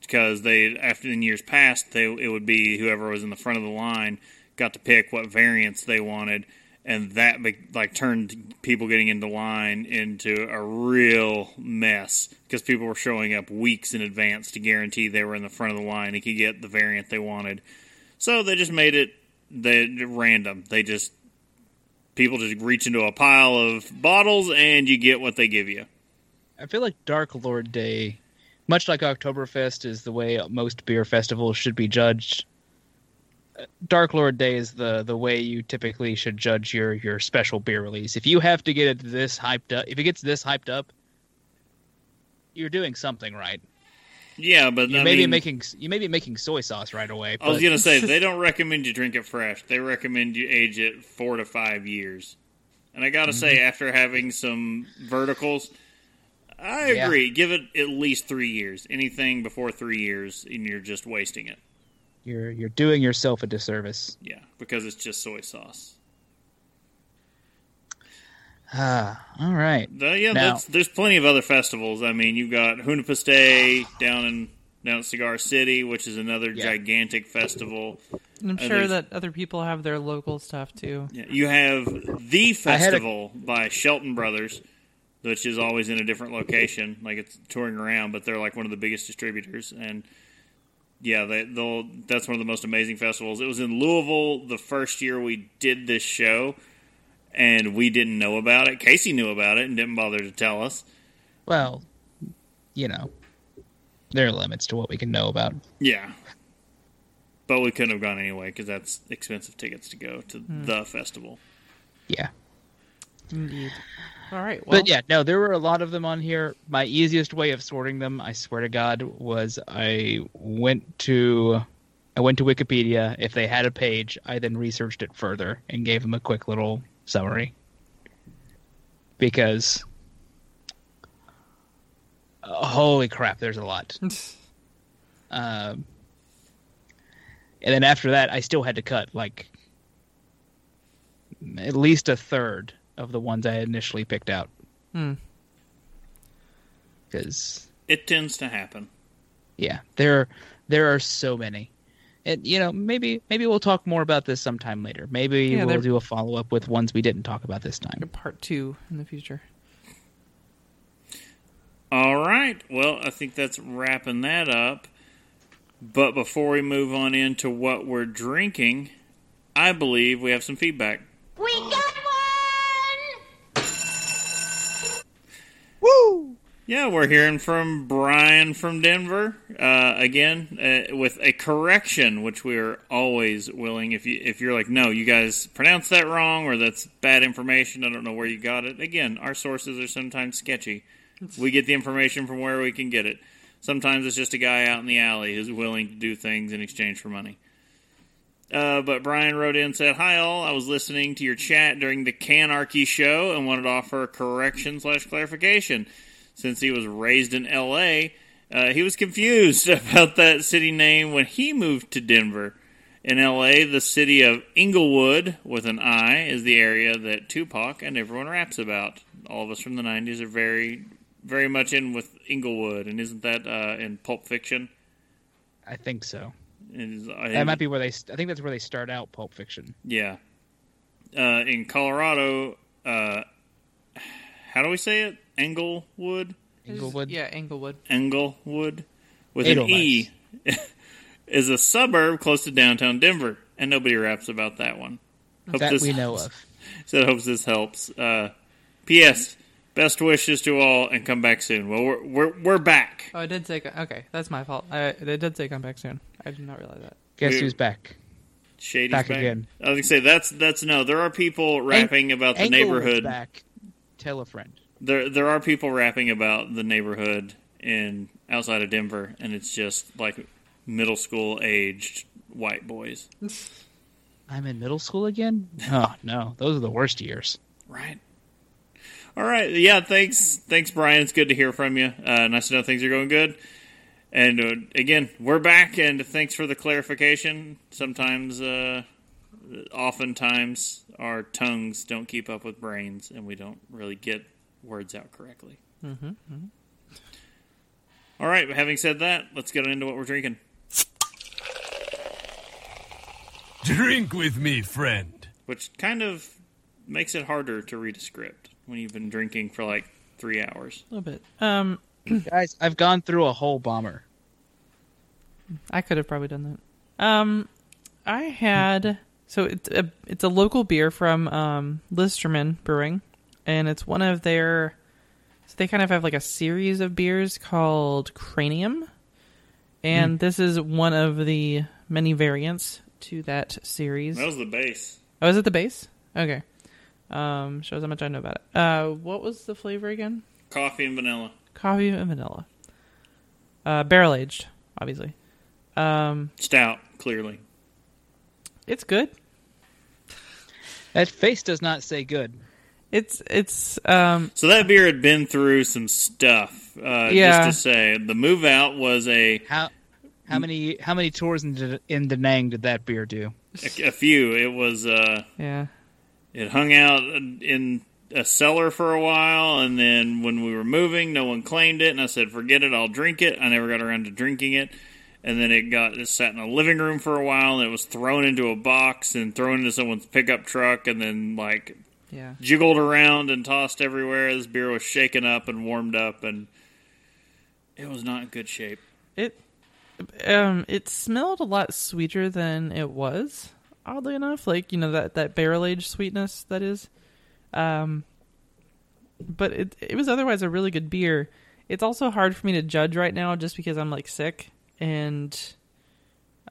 Because they after in years past they it would be whoever was in the front of the line got to pick what variants they wanted. And that like turned people getting into line into a real mess. Because people were showing up weeks in advance to guarantee they were in the front of the line and could get the variant they wanted. So they just made it they random. They just people just reach into a pile of bottles and you get what they give you I feel like Dark Lord Day, much like Oktoberfest, is the way most beer festivals should be judged. Dark Lord Day is the the way you typically should judge your your special beer release. If you have to get it this hyped up, if it gets this hyped up, you're doing something right. Yeah but You I may be making you may be making soy sauce right away. I was gonna say [LAUGHS] they don't recommend you drink it fresh. They recommend you age it four to five years. And I gotta Mm-hmm. say, after having some verticals, I Yeah. agree. Give it at least three years. Anything before three years, and you're just wasting it. you're you're doing yourself a disservice. Yeah, because it's just soy sauce. Ah, all right. The- yeah, Now- that's, there's plenty of other festivals. I mean, you've got Hunahpu's down in down at Cigar City, which is another Yeah. gigantic festival. And I'm Uh, sure that other people have their local stuff too. Yeah, you have the I had a- festival by Shelton Brothers, which is always in a different location, like it's touring around, but they're like one of the biggest distributors. And yeah, they, they'll. That's one of the most amazing festivals. It was in Louisville the first year we did this show, and we didn't know about it. Casey knew about it and didn't bother to tell us. Well, you know, there are limits to what we can know about. Yeah. But we couldn't have gone anyway because that's expensive tickets to go to hmm. the festival. Yeah. Indeed. All right. Well, But yeah, no, there were a lot of them on here. My easiest way of sorting them, I swear to God, was I went to I went to Wikipedia. If they had a page, I then researched it further and gave them a quick little summary. Because uh, holy crap, there's a lot. [LAUGHS] Um, and then after that, I still had to cut like at least a third of the ones I initially picked out. Hmm. Because It tends to happen. yeah, there there are so many, and you know maybe maybe we'll talk more about this sometime later. Maybe Yeah, we'll they're- do a follow up with ones we didn't talk about this time. part two in the future. All right. Well, I think that's wrapping that up. But before we move on into what we're drinking, I believe we have some feedback. We got one! Yeah, we're hearing from Brian from Denver uh, again uh, with a correction, which we are always willing. If you if you're like, no, you guys pronounced that wrong, or that's bad information. I don't know where you got it. Again, our sources are sometimes sketchy. We get the information from where we can get it. Sometimes it's just a guy out in the alley who's willing to do things in exchange for money. Uh, but Brian wrote in and said, "Hi all, I was listening to your chat during the Canarchy show and wanted to offer a correction slash clarification. Since he was raised in L.A. Uh, he was confused [LAUGHS] about that city name when he moved to Denver. In LA, the city of Inglewood, with an I, is the area that Tupac and everyone raps about. All of us from the 90s are very, very much in with Inglewood, and isn't that uh, in Pulp Fiction? I think so. Is, I That might be where they. I think that's where they start out Pulp Fiction. Yeah. Uh, in Colorado, uh, how do we say it? Englewood? Inglewood. Yeah, Englewood. Englewood? With an E. [LAUGHS] is a suburb close to downtown Denver, and nobody raps about that one. Hope that this we know helps. of. [LAUGHS] So I hope this helps. Uh, P.S. Best wishes to all, and come back soon. Well, we're we're, we're back. Oh, I did say okay. That's my fault. I, I did say come back soon. I did not realize that. Guess We- who's back? Shady's Back back, again. I was gonna say that's that's no. There are people rapping about the Englewood's neighborhood. Back. Tell a friend. There there are people rapping about the neighborhood in outside of Denver, and it's just like middle school aged white boys. [LAUGHS] I'm in middle school again. Oh no, those are the worst years. Right. All right. Yeah. Thanks. Thanks, Brian. It's good to hear from you. Uh, nice to know things are going good. And uh, again, we're back, and thanks for the clarification. Sometimes, uh, oftentimes, our tongues don't keep up with brains, and we don't really get words out correctly. Mm-hmm, All right. Having said that, let's get into what we're drinking. Drink with me, friend. Which kind of makes it harder to read a script when you've been drinking for like three hours. A little bit. Um, [CLEARS THROAT] Guys, I've gone through a whole bomber. I could have probably done that. Um, I had so it's a it's a local beer from um, Listermann Brewing, and it's one of their. So they kind of have like a series of beers called Cranium, and this is one of the many variants to that series. That was the base. Oh, is it the base? Okay. Um, shows how much I know about it. Uh, what was the flavor again? Coffee and vanilla. Coffee and vanilla. Uh, barrel aged, obviously. Um, Stout, clearly. it's good. That face does not say good. It's it's um So that beer had been through some stuff. Uh, Yeah. Just to say, the move out was a, How how many how many tours in, Da- in Da Nang did that beer do? a, a few. It was uh, yeah. it hung out in a cellar for a while, and then when we were moving, no one claimed it, and I said, "Forget it, I'll drink it." I never got around to drinking it, and then it got it sat in a living room for a while, and it was thrown into a box and thrown into someone's pickup truck, and then like Yeah. jiggled around and tossed everywhere. This beer was shaken up and warmed up, and it was not in good shape. It um it smelled a lot sweeter than it was. Oddly enough, like you know that that barrel aged sweetness that is. Um, but it it was otherwise a really good beer. It's also hard for me to judge right now just because I'm like sick and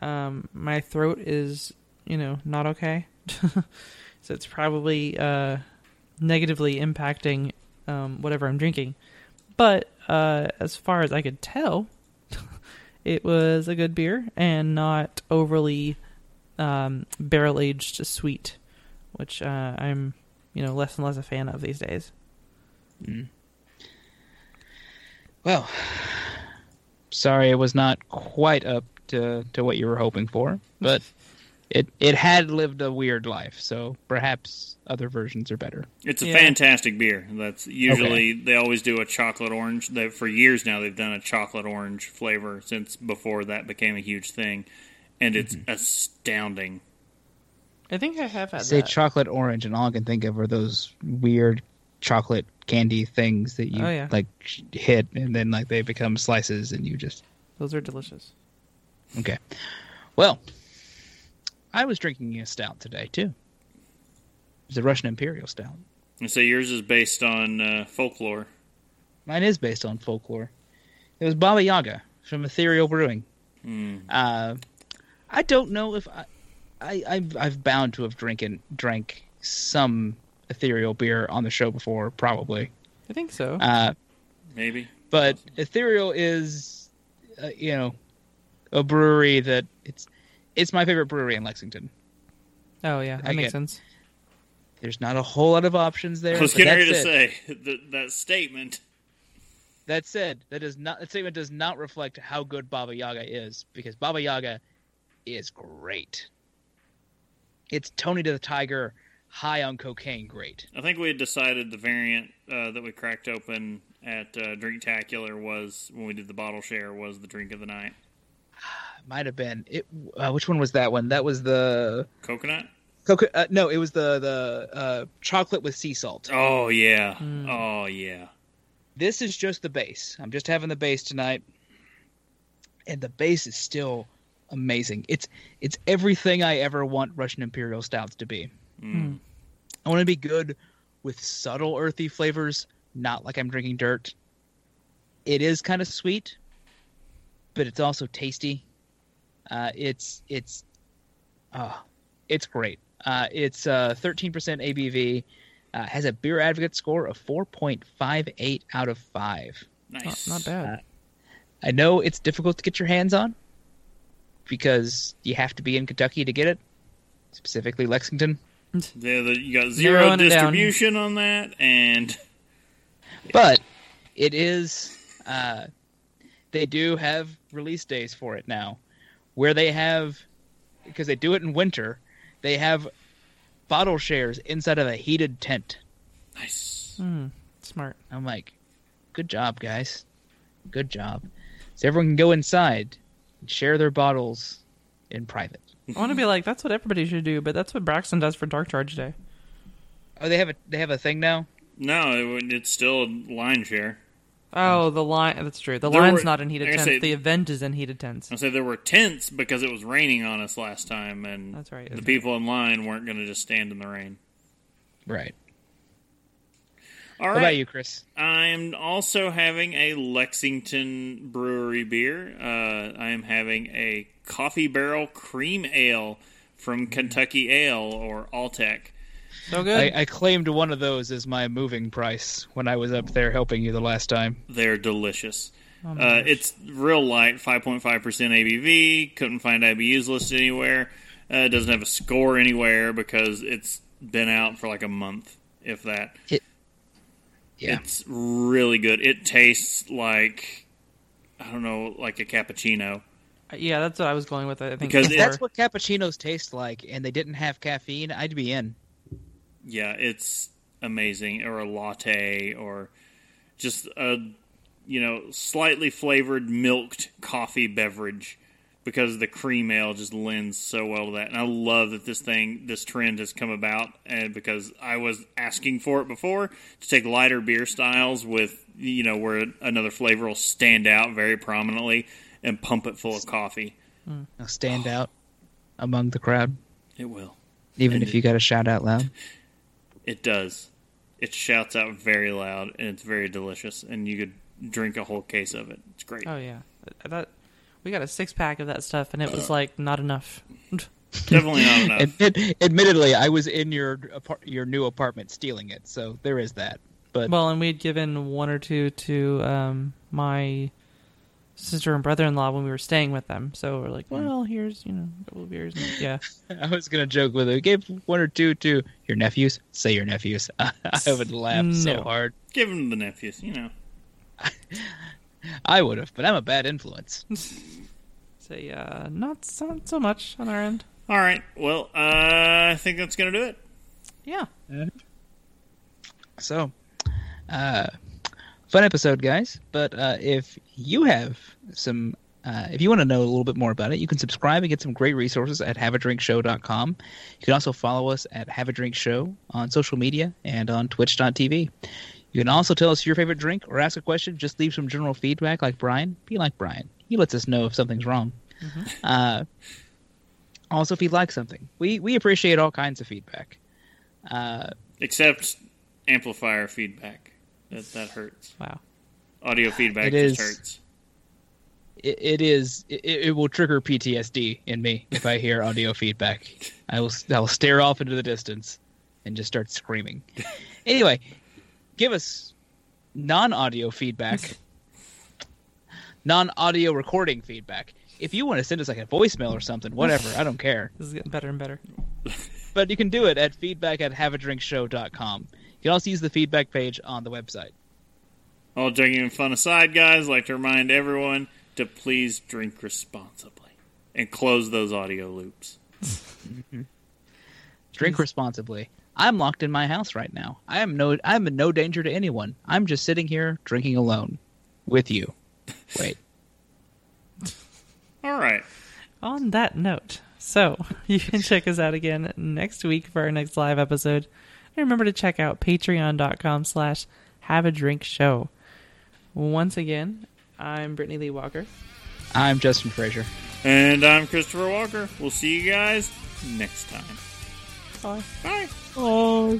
um my throat is you know not okay. [LAUGHS] so it's probably uh negatively impacting um whatever I'm drinking. But uh as far as I could tell, [LAUGHS] it was a good beer and not overly um, barrel aged sweet, which uh, I'm you know less and less a fan of these days. Well, sorry, it was not quite up to to what you were hoping for, but it it had lived a weird life. So perhaps other versions are better. It's a Yeah. fantastic beer. That's usually they always do a chocolate orange. They for years now they've done a chocolate orange flavor since before that became a huge thing, and it's Mm-hmm. astounding. I think I have had Say that. chocolate orange, and all I can think of are those weird chocolate candy things that you Oh, yeah. like hit, and then like they become slices, and you just Those are delicious. okay. Well, I was drinking a stout today too. It's a Russian Imperial Stout. And so yours is based on uh, folklore. Mine is based on folklore. It was Baba Yaga from Ethereal Brewing. Uh, I don't know if I, I I've, I've bound to have drinking drank some ethereal beer on the show before, probably. I think so. Uh, Maybe but ethereal is, uh, you know, a brewery that it's it's my favorite brewery in Lexington. oh yeah, that I makes get- sense. There's not a whole lot of options there. I was but getting ready to it. say that, that statement. That said, that does not that statement does not reflect how good Baba Yaga is because Baba Yaga is great. It's Tony to the Tiger, high on cocaine, great. I think we had decided the variant uh, that we cracked open at uh, Drinktacular was when we did the bottle share was the drink of the night. [SIGHS] Might have been it. Uh, which one was that one? That was the Coconut. coca. Uh, no, it was the the uh, chocolate with sea salt. Oh yeah. Oh yeah. This is just the base. I'm just having the base tonight, and the base is still amazing. It's it's everything I ever want Russian Imperial stouts to be. Mm. I want to be good with subtle earthy flavors, not like I'm drinking dirt. It is kind of sweet, but it's also tasty. Uh, it's it's uh, it's great. Uh, it's uh, 13% ABV. Uh, has a beer advocate score of 4.58 out of 5. Nice. Not bad. I know it's difficult to get your hands on because you have to be in Kentucky to get it, specifically Lexington. Yeah, the, you got zero and a down. distribution on that, and But it is. Uh, they do have release days for it now, where they have because they do it in winter. They have bottle shares inside of a heated tent. nice. Mm, smart. I'm like, good job, guys. Good job. So everyone can go inside and share their bottles in private. I want to be like that's what everybody should do, but that's what Braxton does for Dark Charge Day. Oh, they have a they have a thing now. No, it, it's still a line share. Oh, the line. That's true. The There line's were- not in heated like tents. said- the event is in heated tents. I say there were tents because it was raining on us last time, and That's right, the isn't people in line weren't going to just stand in the rain. Right. All What right. about you, Chris? I'm also having a Lexington Brewery beer. Uh, I am having a Coffee Barrel Cream Ale from Kentucky Ale or Alltech. So good. I, I claimed one of those as my moving price when I was up there helping you the last time. They're delicious. Oh uh, it's real light, 5.5% ABV. Couldn't find IBUs listed anywhere. Uh, it doesn't have a score anywhere because it's been out for like a month, if that. Yeah. It's really good. It tastes like, I don't know, like a cappuccino. Yeah, that's what I was going with. I think Because If it- that's what cappuccinos taste like and they didn't have caffeine, I'd be in. Yeah, it's amazing. Or a latte, or just a you know slightly flavored milked coffee beverage, because the cream ale just lends so well to that. And I love that this thing, this trend has come about, and because I was asking for it before to take lighter beer styles with you know where another flavor will stand out very prominently and pump it full of coffee. I'll stand out among the crowd, It will. even And if it- you got to shout out loud. [LAUGHS] It does. It shouts out very loud, and it's very delicious. And you could drink a whole case of it. It's great. Oh yeah, that we got a six pack of that stuff, and it was like not enough. [LAUGHS] [LAUGHS] Definitely not enough. Admit, admittedly, I was in your your new apartment stealing it, so there is that. But Well, and we had given one or two to um, my sister and brother-in-law when we were staying with them. So we're like, well, here's you know a couple of beers. And, yeah, [LAUGHS] I was gonna joke with it. Give one or two to your nephews. Say your nephews. [LAUGHS] I would laugh so hard. Give them the nephews, you know. [LAUGHS] I would have, but I'm a bad influence. so yeah, not so, not so much on our end. All right. Well, uh, I think that's going to do it. Yeah, So, uh, fun episode, guys. But uh, if you have some, uh, if you want to know a little bit more about it, you can subscribe and get some great resources at haveadrinkshow.com. You can also follow us at Have a Drink Show on social media and on twitch.tv. You can also tell us your favorite drink or ask a question. Just leave some general feedback like Brian. Be like Brian. He lets us know if something's wrong. Uh, also, if you like something, we, we appreciate all kinds of feedback. Uh, Except amplifier feedback. That, that hurts. wow. Audio feedback It just is- hurts. it, it is it, it will trigger PTSD in me if I hear audio feedback. I will I will stare off into the distance and just start screaming. Anyway, give us non-audio feedback, non-audio recording feedback. If you want to send us like a voicemail or something, whatever, I don't care. [LAUGHS] This is getting better and better. But you can do it at feedback at haveadrinkshow.com. You can also use the feedback page on the website. All joking and fun aside, guys, I'd like to remind everyone to please drink responsibly and close those audio loops. [LAUGHS] Drink responsibly. I'm locked in my house right now. I am no I'm in no danger to anyone. I'm just sitting here drinking alone with you. Wait. [LAUGHS] All right. On that note, so [LAUGHS] you can check us out again next week for our next live episode. And remember to check out patreon.com slash have a drink show. Once again, I'm Brittany Lee Walker. I'm Justin Frazier. And I'm Christopher Walker. We'll see you guys next time. Bye. Bye. Oh.